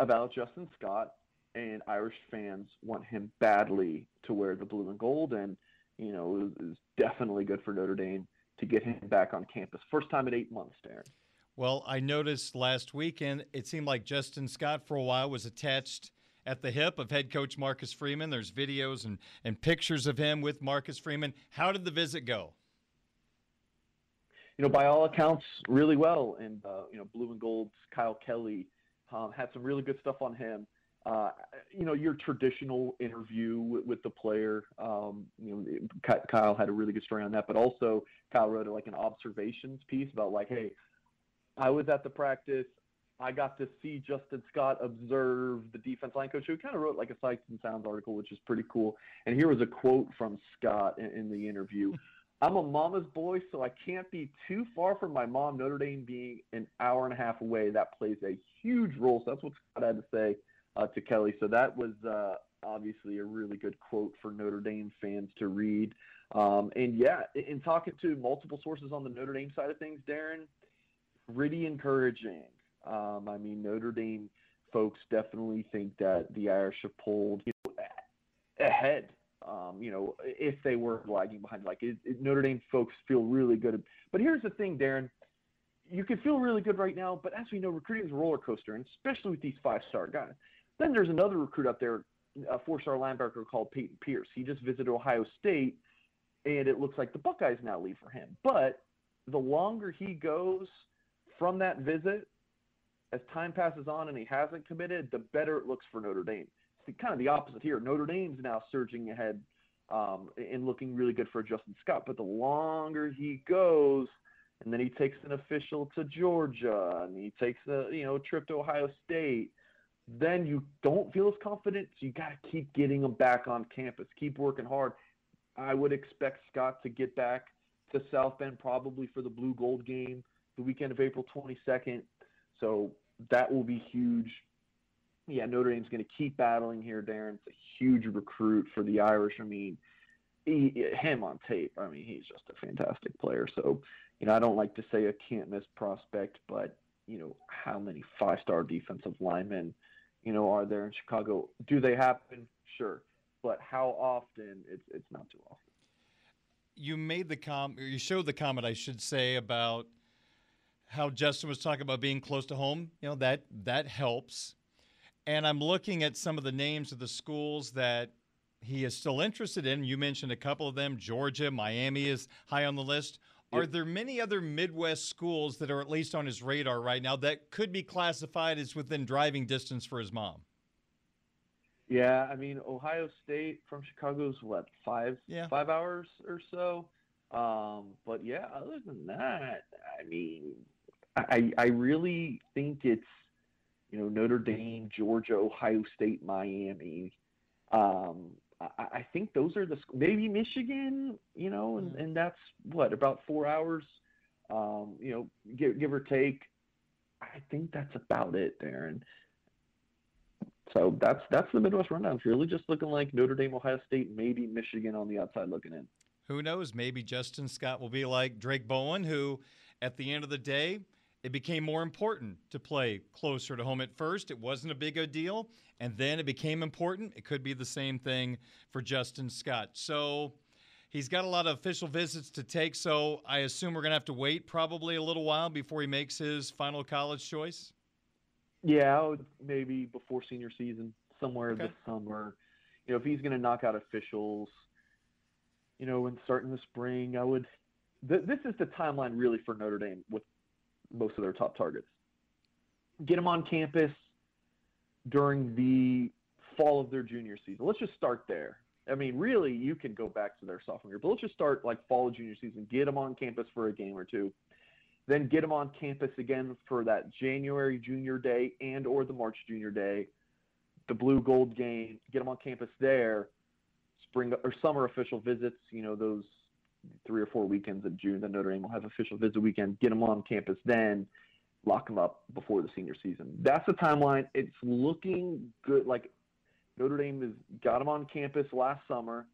H: about Justin Scott, and Irish fans want him badly to wear the blue and gold, and you know it was definitely good for Notre Dame to get him back on campus. First time in eight months, Darren.
E: Well, I noticed last weekend it seemed like Justin Scott for a while was attached at the hip of head coach Marcus Freeman. There's videos and, and pictures of him with Marcus Freeman. How did the visit go?
H: You know, by all accounts, really well. And, uh, you know, Blue and Gold's Kyle Kelly um, had some really good stuff on him. Uh, you know, your traditional interview with, with the player. Um, you know, Kyle had a really good story on that, but also Kyle wrote like an observations piece about like, hey, I was at the practice. I got to see Justin Scott observe the defense line coach, who kind of wrote like a sights and sounds article, which is pretty cool. And here was a quote from Scott in, in the interview. I'm a mama's boy, so I can't be too far from my mom. Notre Dame being an hour and a half away, that plays a huge role. So that's what Scott had to say uh, to Kelly. So that was uh, obviously a really good quote for Notre Dame fans to read. Um, and yeah, in, in talking to multiple sources on the Notre Dame side of things, Darren, pretty encouraging. Um, I mean, Notre Dame folks definitely think that the Irish have pulled you know, ahead. Um, you know, if they were lagging behind, like it, it, Notre Dame folks feel really good. But here's the thing, Darren. You can feel really good right now, but as we know, recruiting is a roller coaster, and especially with these five-star guys. Then there's another recruit up there, a four-star linebacker called Payton Pierce. He just visited Ohio State, and it looks like the Buckeyes now leave for him. But the longer he goes – from that visit, as time passes on and he hasn't committed, the better it looks for Notre Dame. It's kind of the opposite here. Notre Dame's now surging ahead um, and looking really good for Justin Scott. But the longer he goes, and then he takes an official to Georgia, and he takes a you know trip to Ohio State, then you don't feel as confident. So you got to keep getting them back on campus, keep working hard. I would expect Scott to get back to South Bend probably for the blue gold game the weekend of April 22nd. So that will be huge. Yeah, Notre Dame's going to keep battling here, Darren. It's a huge recruit for the Irish. I mean, he, him on tape, I mean, he's just a fantastic player. So, you know, I don't like to say a can't miss prospect, but, you know, how many five star defensive linemen, you know, are there in Chicago? Do they happen? Sure. But how often? It's, it's not too often.
E: You made the com, you showed the comment, I should say, about – how Justin was talking about being close to home, you know, that that helps. And I'm looking at some of the names of the schools that he is still interested in. You mentioned a couple of them. Georgia, Miami is high on the list. Are there many other Midwest schools that are at least on his radar right now that could be classified as within driving distance for his mom?
H: Yeah, I mean Ohio State from Chicago's what five yeah. five hours or so. Um, but yeah, other than that, I mean I, I really think it's you know Notre Dame, Georgia, Ohio State, Miami. Um, I, I think those are the maybe Michigan, you know, and, and that's what about four hours, um, you know, give give or take. I think that's about it, Darren. So that's that's the Midwest rundown. It's really just looking like Notre Dame, Ohio State, maybe Michigan on the outside looking in.
E: Who knows? Maybe Justin Scott will be like Drayk Bowen, who, at the end of the day, it became more important to play closer to home at first. It wasn't a big a deal, and then it became important. It could be the same thing for Justin Scott. So he's got a lot of official visits to take. So I assume we're going to have to wait probably a little while before he makes his final college choice.
H: Yeah, maybe before senior season, somewhere okay. this summer. You know, if he's going to knock out officials, you know, and start in the spring, I would. Th- this is the timeline really for Notre Dame with most of their top targets. Get them on campus during the fall of their junior season. Let's just start there. I mean, really, you can go back to their sophomore year, but let's just start like fall of junior season. Get them on campus for a game or two, then get them on campus again for that January junior day and or the March junior day, the blue gold game. Get them on campus there. Spring or summer official visits. You know those three or four weekends of June that Notre Dame will have official visit weekend. Get them on campus then, lock them up before the senior season. That's the timeline. It's looking good. Like Notre Dame has got them on campus last summer.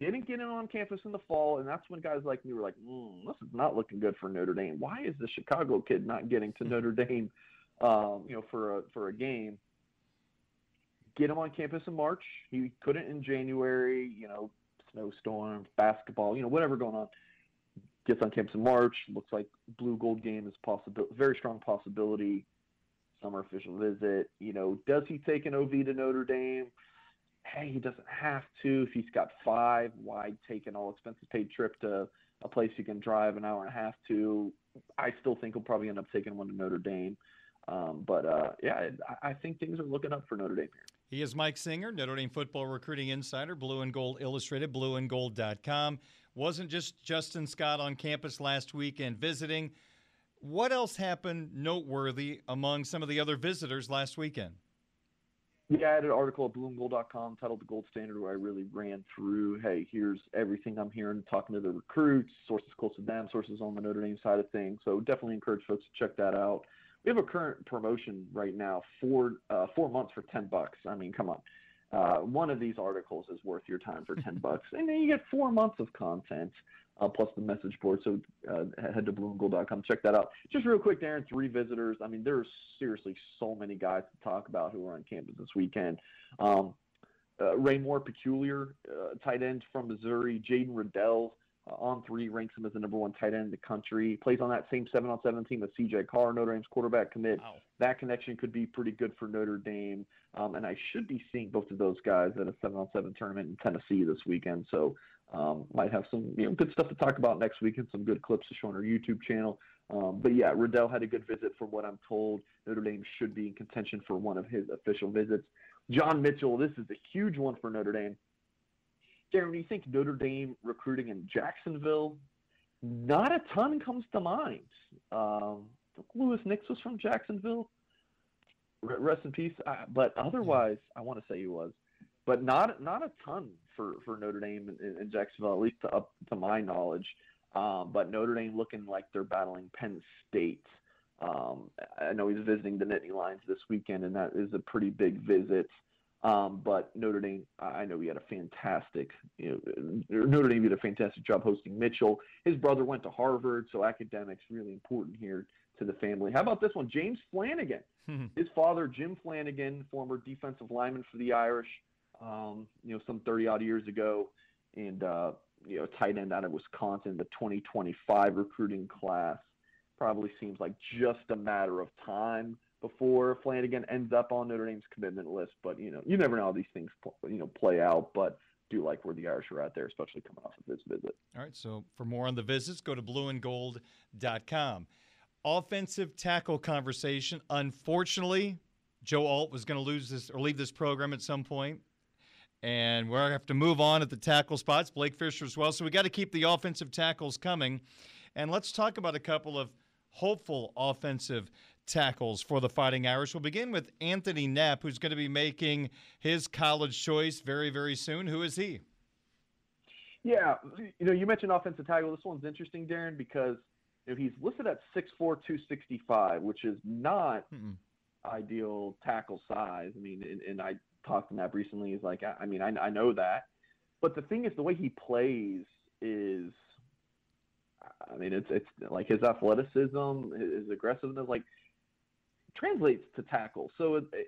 H: Didn't get in on campus in the fall, and that's when guys like me were like, mm, "This is not looking good for Notre Dame. Why is the Chicago kid not getting to Notre Dame, um, you know, for a for a game?" get him on campus in March. He couldn't in January. You know, snowstorms, basketball, you know, whatever going on. Gets on campus in March. Looks like blue gold game is possible, very strong possibility. Summer official visit. You know, does he take an OV to Notre Dame? Hey, he doesn't have to. If he's got five, why take an all expenses paid trip to a place you can drive an hour and a half to? I still think he'll probably end up taking one to Notre Dame. Um, but uh, yeah, I, I think things are looking up for Notre Dame here.
E: He is Mike Singer, Notre Dame football recruiting insider, Blue and Gold Illustrated, blueandgold.com. Wasn't just Justin Scott on campus last weekend visiting. What else happened noteworthy among some of the other visitors last weekend?
H: Yeah, I had an article at blueandgold.com titled The Gold Standard where I really ran through, hey, here's everything I'm hearing, talking to the recruits, sources close to them, sources on the Notre Dame side of things. So definitely encourage folks to check that out. We have a current promotion right now, four uh, four months for ten bucks. I mean, come on. Uh, one of these articles is worth your time for 10 bucks. And then you get four months of content uh, plus the message board. So uh, head to blueandgold.com, check that out. Just real quick, Darren, three visitors. I mean, there's seriously so many guys to talk about who are on campus this weekend. Um, uh, Raymore-Peculiar uh, tight end from Missouri. Jaden Riddell, On3, ranks him as the number one tight end in the country. Plays on that same seven on seven team with CJ Carr, Notre Dame's quarterback commit.
E: Wow.
H: That connection could be pretty good for Notre Dame. Um, and I should be seeing both of those guys at a seven on seven tournament in Tennessee this weekend. So um, might have some you know good stuff to talk about next week and some good clips to show on our YouTube channel. Um, but yeah, Riddell had a good visit from what I'm told. Notre Dame should be in contention for one of his official visits. John Mitchell, this is a huge one for Notre Dame. Darren, you think Notre Dame recruiting in Jacksonville, not a ton comes to mind. Um, Louis Nix was from Jacksonville. Rest in peace. Uh, but otherwise, I want to say he was, but not not a ton for, for Notre Dame in, in Jacksonville, at least to, up to my knowledge. Um, but Notre Dame looking like they're battling Penn State. Um, I know he's visiting the Nittany Lions this weekend, and that is a pretty big visit. Um, but Notre Dame, I know he had a fantastic, you know, Notre Dame did a fantastic job hosting Mitchell. His brother went to Harvard, so academics really important here to the family. How about this one? James Flanagan. His father, Jim Flanagan, former defensive lineman for the Irish, um, you know, some 30 odd years ago, and, uh, you know, tight end out of Wisconsin, the 2025 recruiting class. Probably seems like just a matter of time before Flanagan ends up on Notre Dame's commitment list. But you know, you never know how these things you know play out. But do like where the Irish are at there, especially coming off of this visit.
E: All right. So for more on the visits, go to blueandgold.com. Offensive tackle conversation. Unfortunately, Joe Alt was going to lose this or leave this program at some point. And we're going to have to move on at the tackle spots. Blake Fisher as well. So we got to keep the offensive tackles coming. And let's talk about a couple of hopeful offensive tackles for the Fighting Irish. We'll begin with Anthony Knapp, who's going to be making his college choice very, very soon. Who is he?
H: Yeah, you know, you mentioned offensive tackle. This one's interesting, Darren, because you know, he's listed at 6'4", 265, which is not
E: Mm-mm.
H: ideal tackle size. I mean, and, and I talked to Knapp recently. He's like, I, I mean, I, I know that, but the thing is, the way he plays is I mean, it's it's like his athleticism, his aggressiveness, like translates to tackle. So it, it,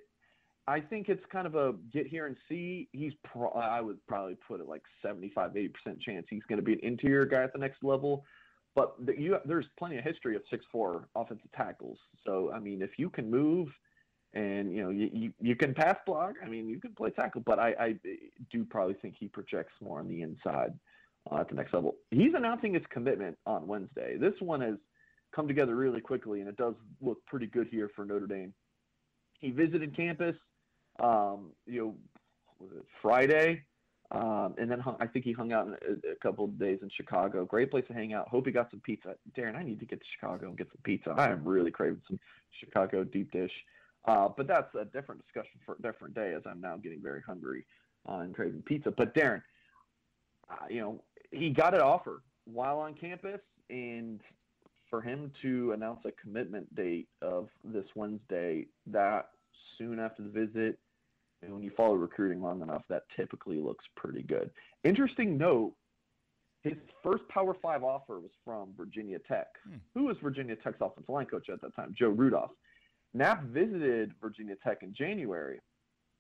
H: I think it's kind of a get here and see. He's pro- I would probably put it like 75, 80 percent chance he's going to be an interior guy at the next level. But the, you, there's plenty of history of six four offensive tackles. So I mean, if you can move and you know you, you, you can pass block, I mean, you can play tackle. But I, I do probably think he projects more on the inside uh, at the next level. He's announcing his commitment on Wednesday. This one has come together really quickly, and it does look pretty good here for Notre Dame. He visited campus, um, you know, Friday, um, and then hung, I think he hung out a, a couple of days in Chicago. Great place to hang out. Hope he got some pizza. Darren, I need to get to Chicago and get some pizza. I am really craving some Chicago deep dish. Uh, but that's a different discussion for a different day, as I'm now getting very hungry uh, and craving pizza. But Darren, uh, you know, he got an offer while on campus, and for him to announce a commitment date of this Wednesday, that soon after the visit, and when you follow recruiting long enough, that typically looks pretty good. Interesting note: his first Power Five offer was from Virginia Tech.
E: Hmm.
H: Who was Virginia Tech's offensive line coach at that time? Joe Rudolph. Knapp visited Virginia Tech in January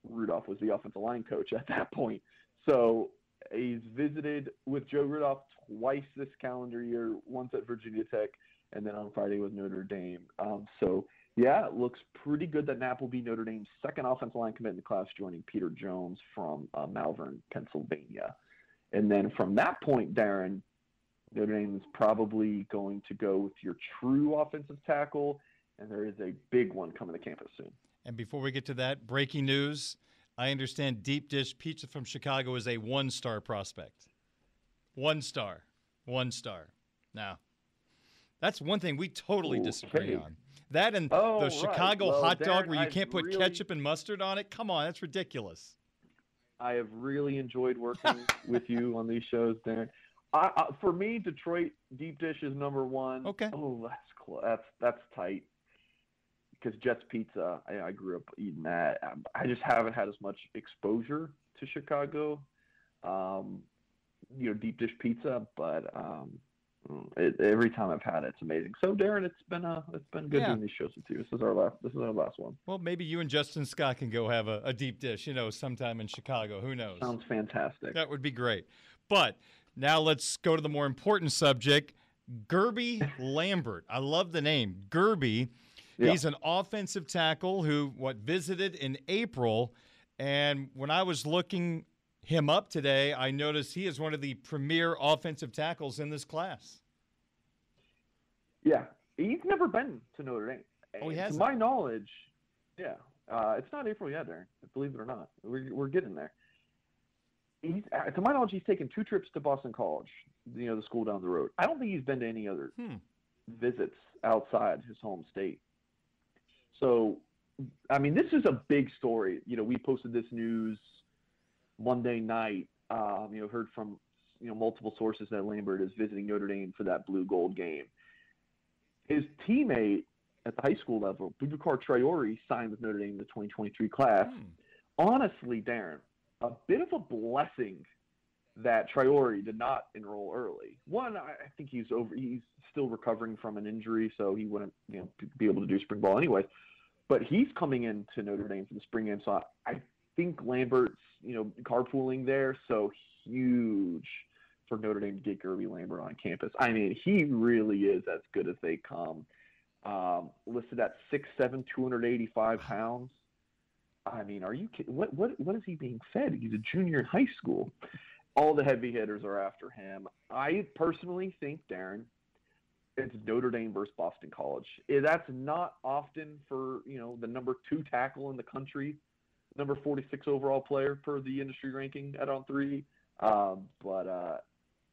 H: Rudolph was the offensive line coach at that point. So he's visited with Joe Rudolph twice this calendar year, once at Virginia Tech, and then on Friday with Notre Dame. Um, so yeah, it looks pretty good that Knapp will be Notre Dame's second offensive line commit in the class, joining Peter Jones from uh, Malvern, Pennsylvania. And then from that point, Darren, Notre Dame is probably going to go with your true offensive tackle, and there is a big one coming to campus soon.
E: And before we get to that, breaking news I understand Deep Dish Pizza from Chicago is a one star prospect. One star. One star. Now, that's one thing we totally okay. disagree on. That and
H: oh,
E: the Chicago
H: right. well,
E: hot dog
H: Darren,
E: where you
H: I've
E: can't put
H: really,
E: ketchup and mustard on it. Come on, that's ridiculous.
H: I have really enjoyed working with you on these shows, Darren. I, I, for me, Detroit deep dish is number one.
E: Okay.
H: Oh, that's close. That's that's tight. Because Jets Pizza, I, I, grew up eating that. Um, I just haven't had as much exposure to Chicago, um, you know, deep dish pizza. But um, it, every time I've had it, it's amazing. So Darren, it's been uh, it's been good
E: Yeah.
H: doing these shows with you. This is our last. This is our last one.
E: Well, maybe you and Justin Scott can go have a, a deep dish, you know, sometime in Chicago. Who knows?
H: Sounds fantastic.
E: That would be great. But now let's go to the more important subject Guerby Lambert. I love the name. Guerby.
H: Yeah.
E: He's an offensive tackle who what visited in April. And when I was looking him up today, I noticed he is one of the premier offensive tackles in this class.
H: Yeah, he's never been to Notre Dame.
E: Oh, he
H: To
E: hasn't?
H: my knowledge, yeah, uh, it's not April yet, Darren. Believe it or not, we're we're getting there. He's, uh, to my knowledge, he's taken two trips to Boston College, you know, the school down the road. I don't think he's been to any other
E: Hmm.
H: visits outside his home state. So, I mean, this is a big story. You know, we posted this news Monday night. Um, you know, heard from you know multiple sources that Lambert is visiting Notre Dame for that blue gold game. His teammate at the high school level, Boubacar Traore, signed with Notre Dame in the 2023 class.
E: Hmm.
H: Honestly, Darren, a bit of a blessing that Traore did not enroll early. One, I think he's over. He's still recovering from an injury, so he wouldn't you know be able to do spring ball anyway. But he's coming into Notre Dame for the spring game, so I, I think Lambert's you know carpooling there, so huge for Notre Dame to get Guerby Lambert on campus. I mean, he really is as good as they come. Um, listed at 6'7", 285 pounds. I mean, are you kidding? What what what is he being fed? He's a junior in high school. All the heavy hitters are after him. I personally think, Darren, it's Notre Dame versus Boston College. Eh, That's not often for you know the number two tackle in the country, number 46 overall player per the industry ranking at On3. Um, but uh,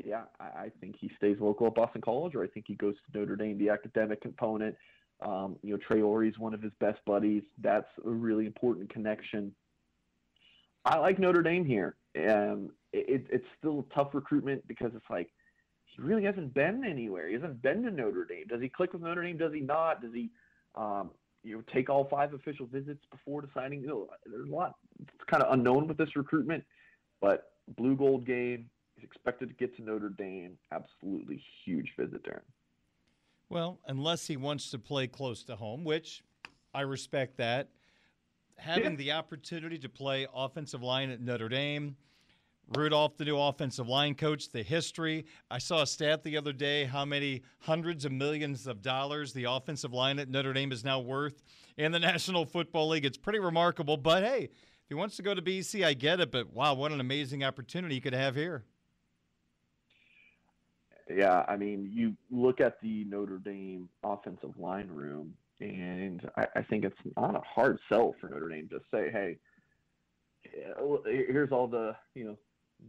H: yeah, I, I think he stays local at Boston College, or I think he goes to Notre Dame. The academic component, um, you know, Traore is one of his best buddies. That's a really important connection. I like Notre Dame here. Um, it, it's still tough recruitment because it's like he really hasn't been anywhere. He hasn't been to Notre Dame. Does he click with Notre Dame? Does he not? Does he, um, you know, take all five official visits before deciding? You know, there's a lot. It's kind of unknown with this recruitment, but blue gold game. He's expected to get to Notre Dame. Absolutely huge visit, Darren.
E: Well, unless he wants to play close to home, which I respect that. Having
H: Yeah.
E: the opportunity to play offensive line at Notre Dame, Rudolph, the new offensive line coach, the history. I saw a stat the other day how many hundreds of millions of dollars the offensive line at Notre Dame is now worth in the National Football League. It's pretty remarkable. But hey, if he wants to go to BC, I get it. But wow, what an amazing opportunity he could have here.
H: Yeah, I mean, you look at the Notre Dame offensive line room, and I, I think it's not a hard sell for Notre Dame to say, "Hey, eh, here's all the you know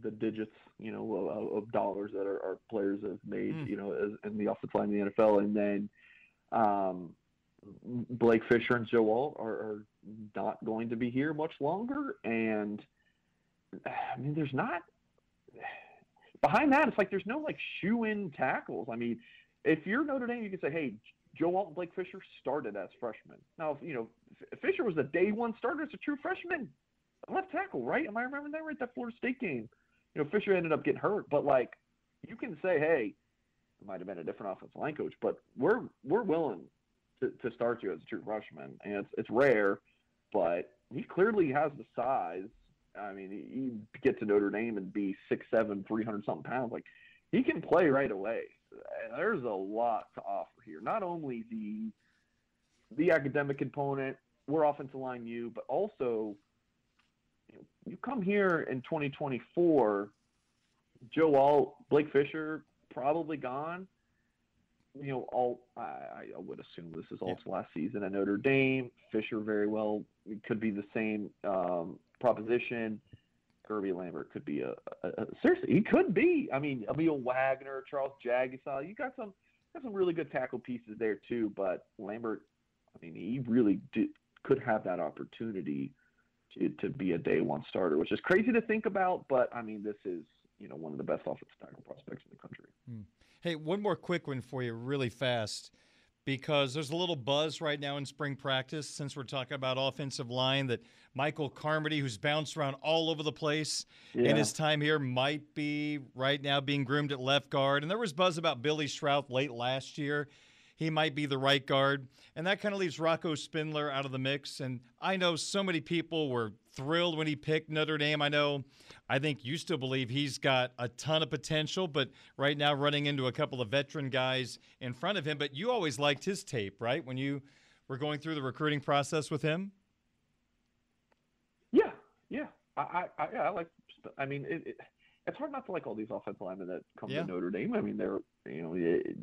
H: the digits you know of, of dollars that our, our players have made
E: Mm.
H: you know as, in the offensive line in the NFL," and then um, Blake Fisher and Joe Alt are, are not going to be here much longer, and I mean, there's not behind that, it's like there's no like shoe in tackles. I mean, if you're Notre Dame, you can say, hey, Joe Alt and Blake Fisher started as freshmen. Now, you know, F- Fisher was a day one starter as a true freshman, left tackle, right? Am I remembering that right? That Florida State game. You know, Fisher ended up getting hurt, but like, you can say, hey, it might have been a different offensive line coach, but we're we're willing to, to start you as a true freshman, and it's it's rare, but he clearly has the size. I mean, you get to Notre Dame and be six seven, three hundred something pounds. Like he can play right away. There's a lot to offer here. Not only the the academic component, we're offensive line you, but also you, come here in 2024. Joe Alt, Blake Fisher probably gone. You know, all I, I would assume this is Alt's yeah. last season at Notre Dame. Fisher very well could be the same um, proposition. Guerby Lambert could be a, a, a, seriously he could be. I mean, Aamil Wagner, Charles Jagusah, you got some got some really good tackle pieces there too. But Lambert, I mean, he really did, could have that opportunity to to be a day one starter, which is crazy to think about. But I mean, this is you know one of the best offensive tackle prospects in the country.
E: Hmm. Hey, one more quick one for you, really fast because there's a little buzz right now in spring practice since we're talking about offensive line that Michael Carmody, who's bounced around all over the place yeah. in his time here, might be right now being groomed at left guard. And there was buzz about Billy Schrauth late last year he might be the right guard. And that kind of leaves Rocco Spindler out of the mix. And I know so many people were thrilled when he picked Notre Dame. I know, I think you still believe he's got a ton of potential, but right now running into a couple of veteran guys in front of him. But you always liked his tape, right? When you were going through the recruiting process with him?
H: Yeah, yeah. I, I, yeah, I like, I mean, it, it, it's hard not to like all these offensive linemen that come yeah. to Notre Dame. I mean, they're, you know, it,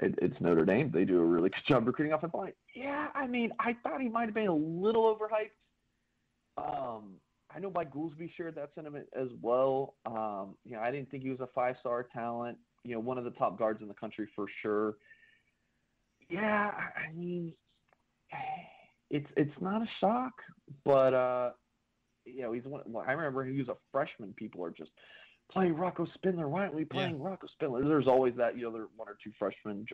H: it, it's Notre Dame. They do a really good job recruiting offensive line. Yeah, I mean, I thought he might have been a little overhyped. Um, I know Mike Goolsby shared that sentiment as well. Um, you know, I didn't think he was a five star talent. You know, one of the top guards in the country for sure. Yeah, I mean, it's it's not a shock, but uh, you know, he's one. I remember he was a freshman. People are just play Rocco Spindler. Why aren't we playing yeah. Rocco Spindler? There's always that, you know, there one or two freshmen.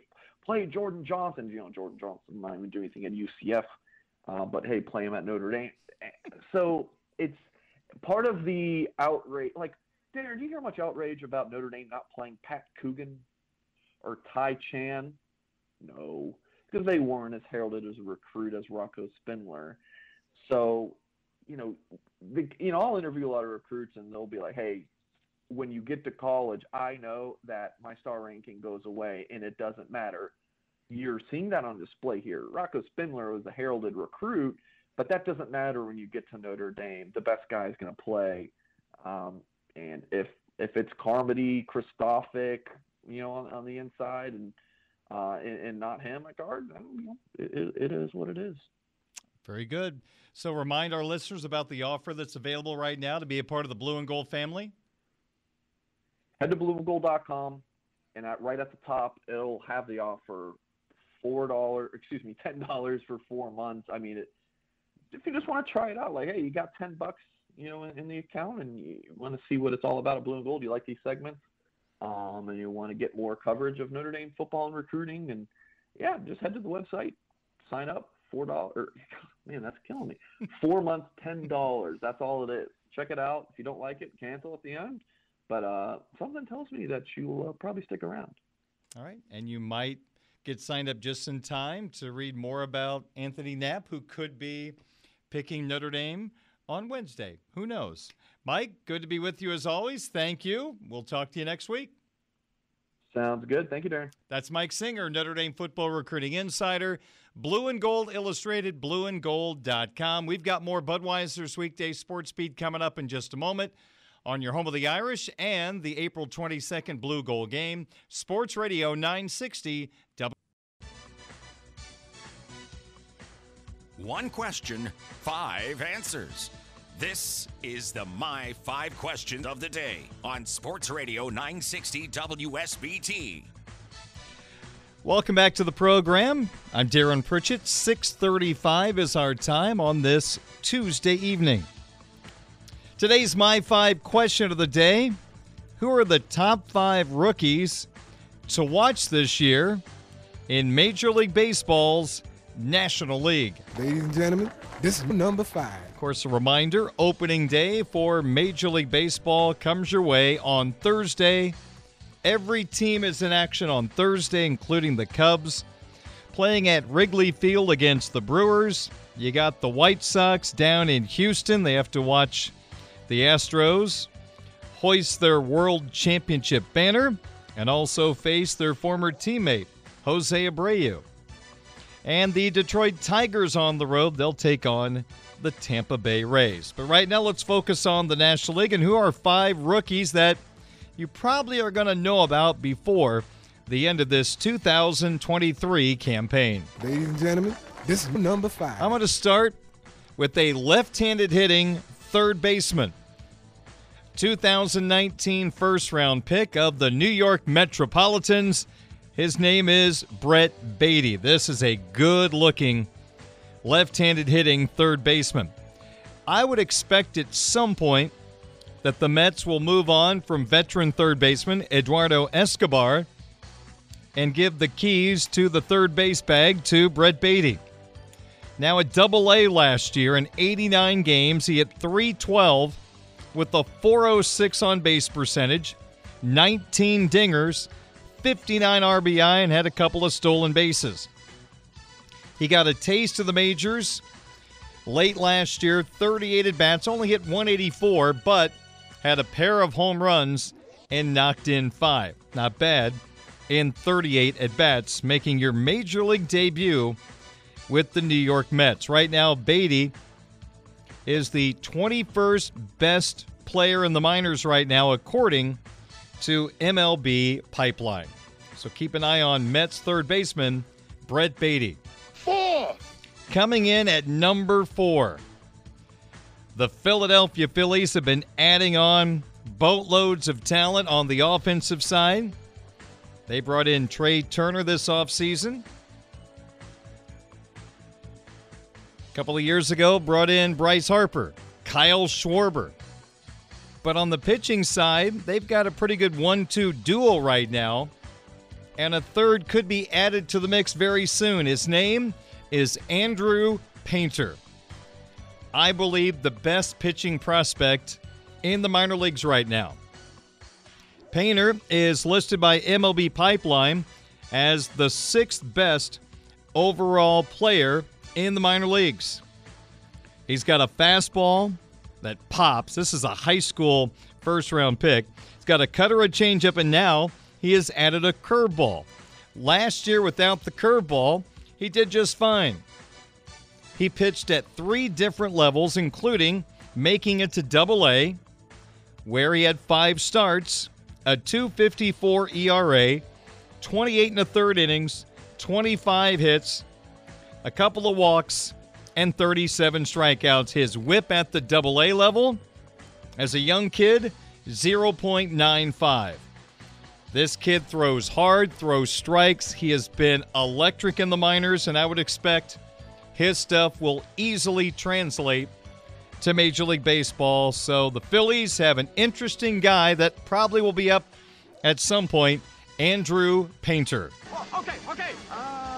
H: Play Jordan Johnson. You know, Jordan Johnson might even do anything at UCF, uh, but hey, play him at Notre Dame. So it's part of the outrage. Like, Darren, do you hear much outrage about Notre Dame not playing Pat Coogan or Ty Chan? No, because they weren't as heralded as a recruit as Rocco Spindler. So, you know, the, you know, I'll interview a lot of recruits, and they'll be like, "Hey, when you get to college, I know that my star ranking goes away and it doesn't matter. You're seeing that on display here. Rocco Spindler was a heralded recruit, but that doesn't matter when you get to Notre Dame. The best guy is going to play. Um, and if if it's Carmody, Kristofic, you know, on, on the inside, and, uh, and, and not him at guard, it, it is what it is.
E: Very good. So remind our listeners about the offer that's available right now to be a part of the Blue and Gold family
H: head to blueandgold.com and at, right at the top it'll have the offer. Four dollar excuse me ten dollars for four months. I mean it, if you just want to try it out like hey you got 10 bucks you know in, in the account and you want to see what it's all about at blue and gold you like these segments um, and you want to get more coverage of notre dame football and recruiting and yeah just head to the website sign up four dollars man that's killing me. Four months ten dollars that's all it is. Check it out. If you don't like it cancel at the end but uh, something tells me that you'll uh, probably stick around.
E: All right, and you might get signed up just in time to read more about Anthony Knapp, who could be picking Notre Dame on Wednesday. Who knows? Mike, good to be with you as always. Thank you. We'll talk to you next week.
H: Sounds good. Thank you, Darren.
E: That's Mike Singer, Notre Dame football recruiting insider. Blue and Gold Illustrated, blueandgold.com. We've got more Budweiser's weekday sports beat coming up in just a moment on your home of the Irish and the April 22nd Blue Gold game. Sports Radio 960. W-
B: One question, five answers. This is the My Five Questions of the Day on Sports Radio 960 WSBT.
E: Welcome back to the program. I'm Darren Pritchett. 6:35 is our time on this Tuesday evening. Today's My Five question of the day Who are the top five rookies to watch this year in Major League Baseball's National League?
I: Ladies and gentlemen, this is number five.
E: Of course, a reminder opening day for Major League Baseball comes your way on Thursday. Every team is in action on Thursday, including the Cubs, playing at Wrigley Field against the Brewers. You got the White Sox down in Houston. They have to watch the Astros hoist their World Championship banner and also face their former teammate, Jose Abreu. And the Detroit Tigers on the road, they'll take on the Tampa Bay Rays. But right now, let's focus on the National League and who are five rookies that you probably are going to know about before the end of this 2023 campaign.
I: Ladies and gentlemen, this is number five.
E: I'm going to start with a left handed hitting third baseman. 2019 first round pick of the New York Metropolitans. His name is Brett Baty. This is a good looking left handed hitting third baseman. I would expect at some point that the Mets will move on from veteran third baseman Eduardo Escobar and give the keys to the third base bag to Brett Baty. Now at double A last year in 89 games, he hit 312 with a 406 on base percentage, 19 dingers, 59 RBI, and had a couple of stolen bases. He got a taste of the majors late last year, 38 at bats, only hit 184, but had a pair of home runs and knocked in five. Not bad in 38 at bats, making your major league debut with the New York Mets. Right now, Baty is the 21st best player in the minors right now, according to MLB Pipeline. So keep an eye on Mets third baseman Brett Baty.
J: Four.
E: Coming in at number four, the Philadelphia Phillies have been adding on boatloads of talent on the offensive side. They brought in Trea Turner this offseason. A couple of years ago, brought in Bryce Harper, Kyle Schwarber. But on the pitching side, they've got a pretty good one two duo right now. And a third could be added to the mix very soon. His name is Andrew Painter. I believe the best pitching prospect in the minor leagues right now. Painter is listed by MLB Pipeline as the sixth best overall player in the minor leagues. He's got a fastball that pops. This is a high school first round pick. He's got a cutter, a changeup, and now he has added a curveball. Last year, without the curveball, he did just fine. He pitched at three different levels, including making it to double A, where he had five starts, a 254 ERA, 28 and a third innings, 25 hits, a couple of walks, and 37 strikeouts. His whip at the double A level, as a young kid, 0.95. This kid throws hard, throws strikes. He has been electric in the minors, and I would expect his stuff will easily translate to Major League Baseball. So the Phillies have an interesting guy that probably will be up at some point Andrew Painter.
J: Okay, okay. Uh.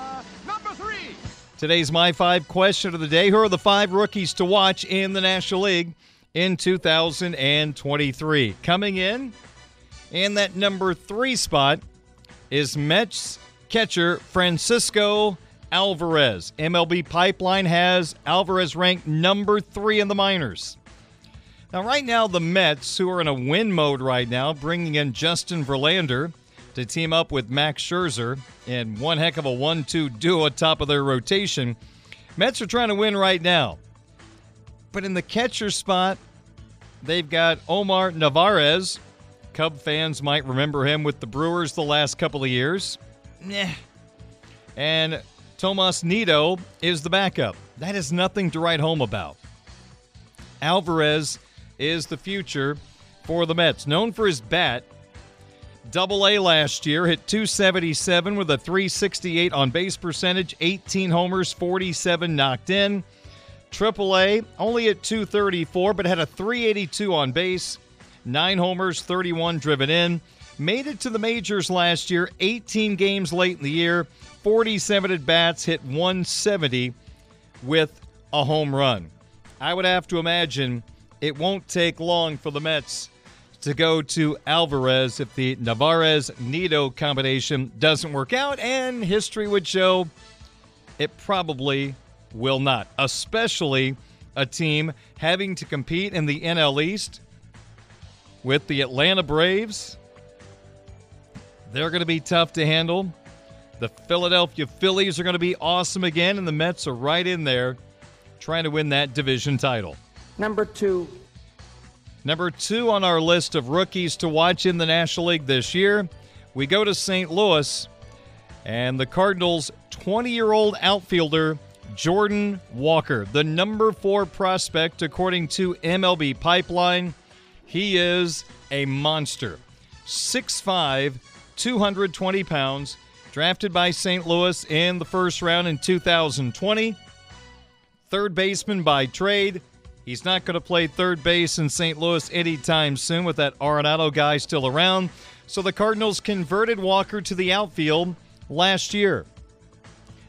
E: Today's My Five question of the day Who are the five rookies to watch in the National League in 2023? Coming in in that number three spot is Mets catcher Francisco Alvarez. MLB Pipeline has Alvarez ranked number three in the minors. Now, right now, the Mets, who are in a win mode right now, bringing in Justin Verlander to team up with Max Scherzer in one heck of a one two duo atop of their rotation. Mets are trying to win right now. But in the catcher spot, they've got Omar Narvaez. Cub fans might remember him with the Brewers the last couple of years. Nah. And Tomas Nido is the backup. That is nothing to write home about. Alvarez is the future for the Mets. Known for his bat, Double A last year hit 277 with a 368 on base percentage, 18 homers, 47 knocked in. Triple A only at 234, but had a 382 on base, nine homers, 31 driven in. Made it to the majors last year, 18 games late in the year, 47 at bats, hit 170 with a home run. I would have to imagine it won't take long for the Mets to go to Alvarez if the Narvaez Nido combination doesn't work out, and history would show it probably will not, especially a team having to compete in the NL East with the Atlanta Braves. They're going to be tough to handle. The Philadelphia Phillies are going to be awesome again, and the Mets are right in there trying to win that division title.
K: Number two.
E: Number two on our list of rookies to watch in the National League this year, we go to St. Louis, and the Cardinals' 20 year old outfielder, Jordan Walker, the number four prospect according to MLB Pipeline. He is a monster. 6'5, 220 pounds, drafted by St. Louis in the first round in 2020. Third baseman by trade. He's not going to play third base in St. Louis anytime soon with that Arenado guy still around. So the Cardinals converted Walker to the outfield last year.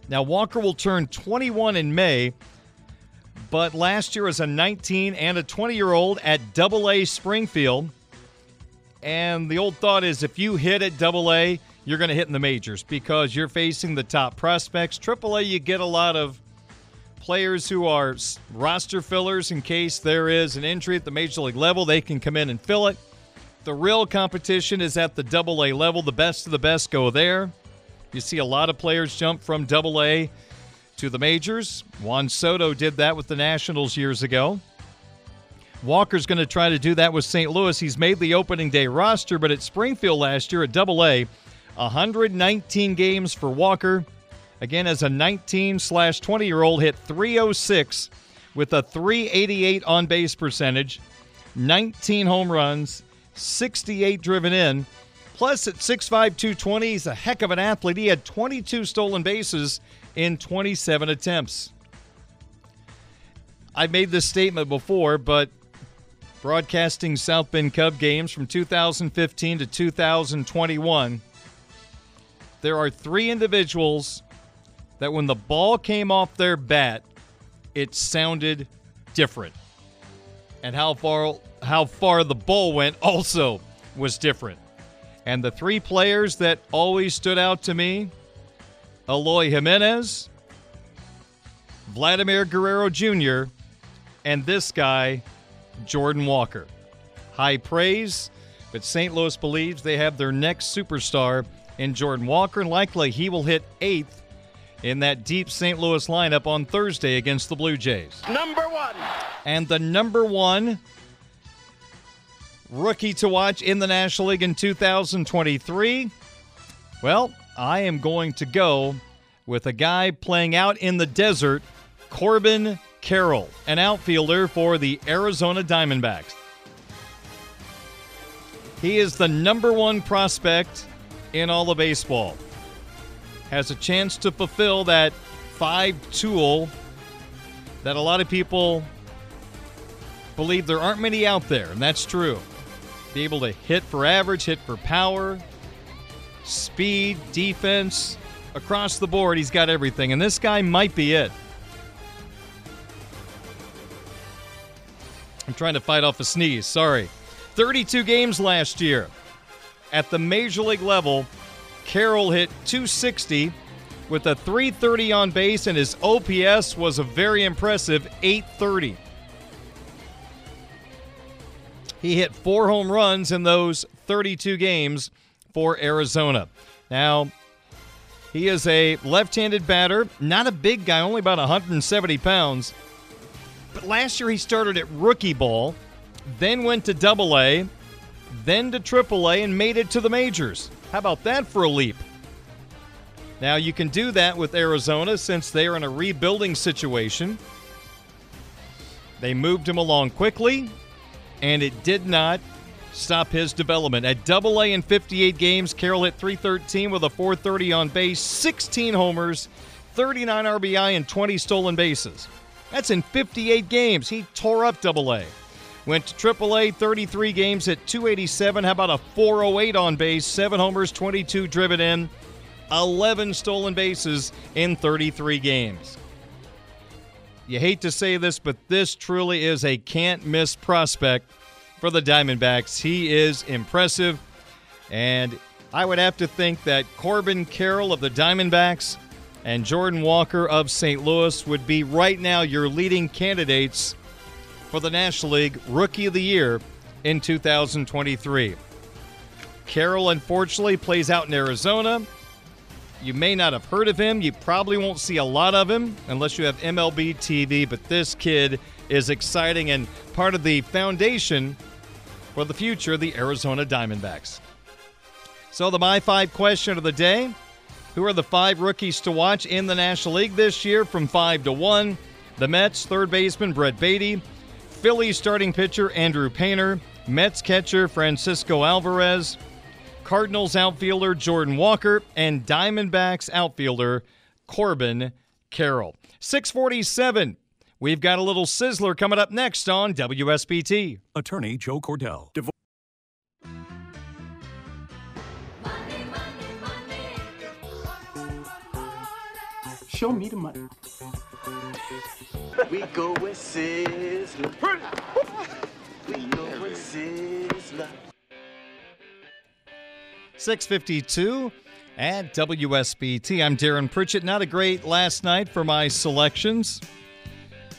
E: Now, Walker will turn 21 in May, but last year as a 19 and a 20 year old at Double A Springfield. And the old thought is if you hit at Double A, you're going to hit in the majors because you're facing the top prospects. Triple A, you get a lot of players who are roster fillers in case there is an injury at the major league level. They can come in and fill it. The real competition is at the Double A level. The best of the best go there. You see a lot of players jump from Double A to the majors. Juan Soto did that with the Nationals years ago. Walker's going to try to do that with St. Louis. He's made the opening day roster, but at Springfield last year at Double A, 119 games for Walker. Again, as a 19 slash 20 year old, hit 306 with a 388 on base percentage, 19 home runs, 68 driven in. Plus, at 6'5, 220, he's a heck of an athlete. He had 22 stolen bases in 27 attempts. I've made this statement before, but broadcasting South Bend Cub games from 2015 to 2021, there are three individuals that when the ball came off their bat, it sounded different. And how far how far the ball went also was different. And the three players that always stood out to me, Eloy Jimenez, Vladimir Guerrero Jr., and this guy, Jordan Walker. High praise, but St. Louis believes they have their next superstar in Jordan Walker, and likely he will hit eighth in that deep St. Louis lineup on Thursday against the Blue Jays.
L: Number one.
E: And the number one rookie to watch in the National League in 2023, well, I am going to go with a guy playing out in the desert, Corbin Carroll, an outfielder for the Arizona Diamondbacks. He is the number one prospect in all of baseball. Has a chance to fulfill that five tool that a lot of people believe there aren't many out there, and that's true. Be able to hit for average, hit for power, speed, defense, across the board, he's got everything, and this guy might be it. I'm trying to fight off a sneeze. Sorry. 32 games last year. At the major league level, Carroll hit 260 with a 330 on base, and his OPS was a very impressive 830. He hit four home runs in those 32 games for Arizona. Now, he is a left handed batter, not a big guy, only about 170 pounds. But last year he started at rookie ball, then went to double A, then to triple A, and made it to the majors. How about that for a leap? Now, you can do that with Arizona since they are in a rebuilding situation. They moved him along quickly, and it did not stop his development. At double A in 58 games, Carroll hit 313 with a 430 on base, 16 homers, 39 RBI, and 20 stolen bases. That's in 58 games. He tore up double A. Went to Triple A, 33 games at 287. How about a 408 on base, 7 homers, 22 driven in, 11 stolen bases in 33 games. You hate to say this, but this truly is a can't miss prospect for the Diamondbacks. He is impressive, and I would have to think that Corbin Carroll of the Diamondbacks and Jordan Walker of St. Louis would be right now your leading candidates for the National League Rookie of the Year in 2023. Carroll, unfortunately, plays out in Arizona. You may not have heard of him. You probably won't see a lot of him unless you have MLB TV, but this kid is exciting and part of the foundation for the future of the Arizona Diamondbacks. So, the My Five question of the day Who are the five rookies to watch in the National League this year from 5 to 1? The Mets, third baseman Brett Baty, Phillies starting pitcher Andrew Painter, Mets catcher Francisco Alvarez, Cardinals outfielder Jordan Walker, and Diamondbacks outfielder Corbin Carroll. 647. We've got a little sizzler coming up next on WSBT.
K: Attorney Joe Cordell. Div-
M: Show me the money.
N: We go with Sizzler. We go Sizzler.
E: 652 at WSBT. I'm Darren Pritchett. Not a great last night for my selections.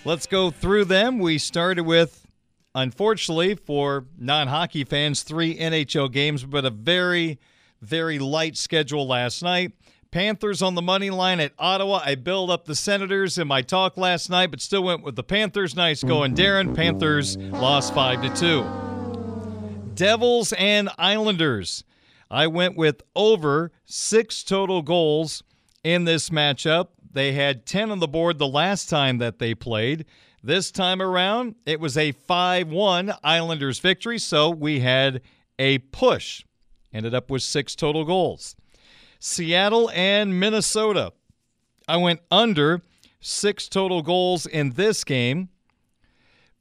E: Let's go through them. We started with, unfortunately, for non hockey fans, three NHL games, but a very, very light schedule last night. Panthers on the money line at Ottawa. I built up the Senators in my talk last night, but still went with the Panthers. Nice going, Darren. Panthers lost 5 to 2. Devils and Islanders. I went with over six total goals in this matchup. They had 10 on the board the last time that they played. This time around, it was a 5 1 Islanders victory, so we had a push. Ended up with six total goals. Seattle and Minnesota. I went under six total goals in this game.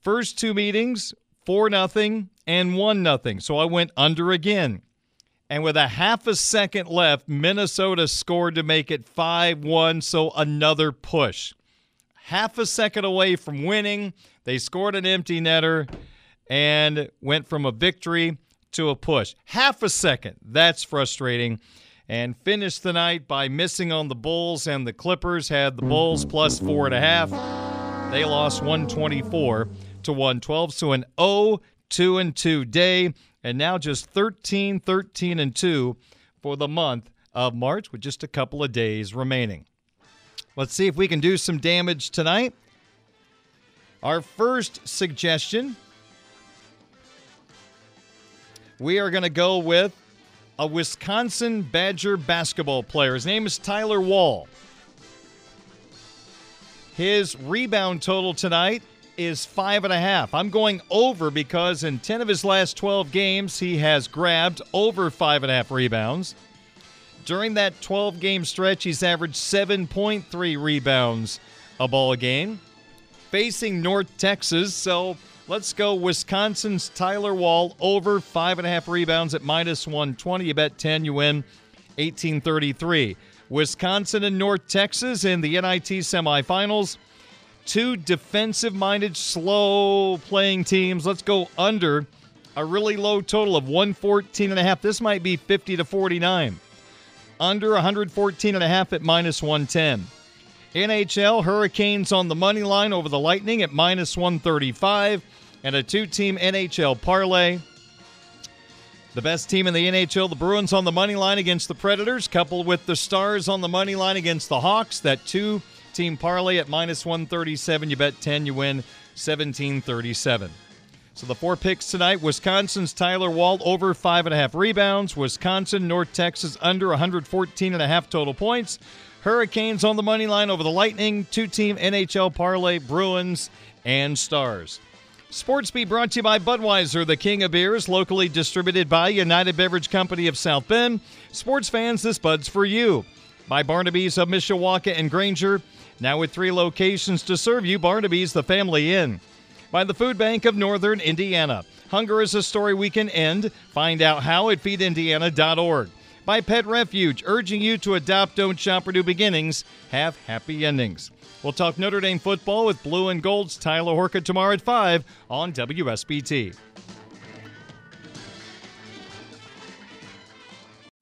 E: First two meetings, 4 nothing and 1 nothing. So I went under again. And with a half a second left, Minnesota scored to make it 5 1, so another push. Half a second away from winning, they scored an empty netter and went from a victory to a push. Half a second. That's frustrating. And finished the night by missing on the Bulls, and the Clippers had the Bulls plus four and a half. They lost 124 to 112, so an 0 2 and 2 day and now just 13, 13, and 2 for the month of March with just a couple of days remaining. Let's see if we can do some damage tonight. Our first suggestion we are going to go with a Wisconsin Badger basketball player. His name is Tyler Wahl. His rebound total tonight is five and a half. I'm going over because in 10 of his last 12 games, he has grabbed over five and a half rebounds. During that 12 game stretch, he's averaged 7.3 rebounds a ball game. Facing North Texas, so let's go Wisconsin's Tyler Wahl over five and a half rebounds at minus 120. You bet 10, you win 1833. Wisconsin and North Texas in the NIT semifinals two defensive minded, slow playing teams. Let's go under a really low total of 114 and a half. This might be 50 to 49. Under 114 and a half at minus 110. NHL Hurricanes on the money line over the Lightning at minus 135 and a two team NHL parlay. The best team in the NHL, the Bruins on the money line against the Predators, coupled with the Stars on the money line against the Hawks. That two team parlay at minus 137. You bet 10, you win 1737. So the four picks tonight Wisconsin's Tyler Wahl over five and a half rebounds. Wisconsin, North Texas under 114 and a half total points. Hurricanes on the money line over the Lightning. Two team NHL parlay, Bruins and Stars. Sports Beat brought to you by Budweiser, the king of beers, locally distributed by United Beverage Company of South Bend. Sports fans, this Bud's for you. By Barnaby's of Mishawaka and Granger. Now with three locations to serve you, Barnaby's the Family Inn. By the Food Bank of Northern Indiana. Hunger is a story we can end. Find out how at feedindiana.org. By Pet Refuge, urging you to adopt, don't shop for new beginnings. Have happy endings. We'll talk Notre Dame football with Blue and Gold's Tyler Horka tomorrow at 5 on WSBT.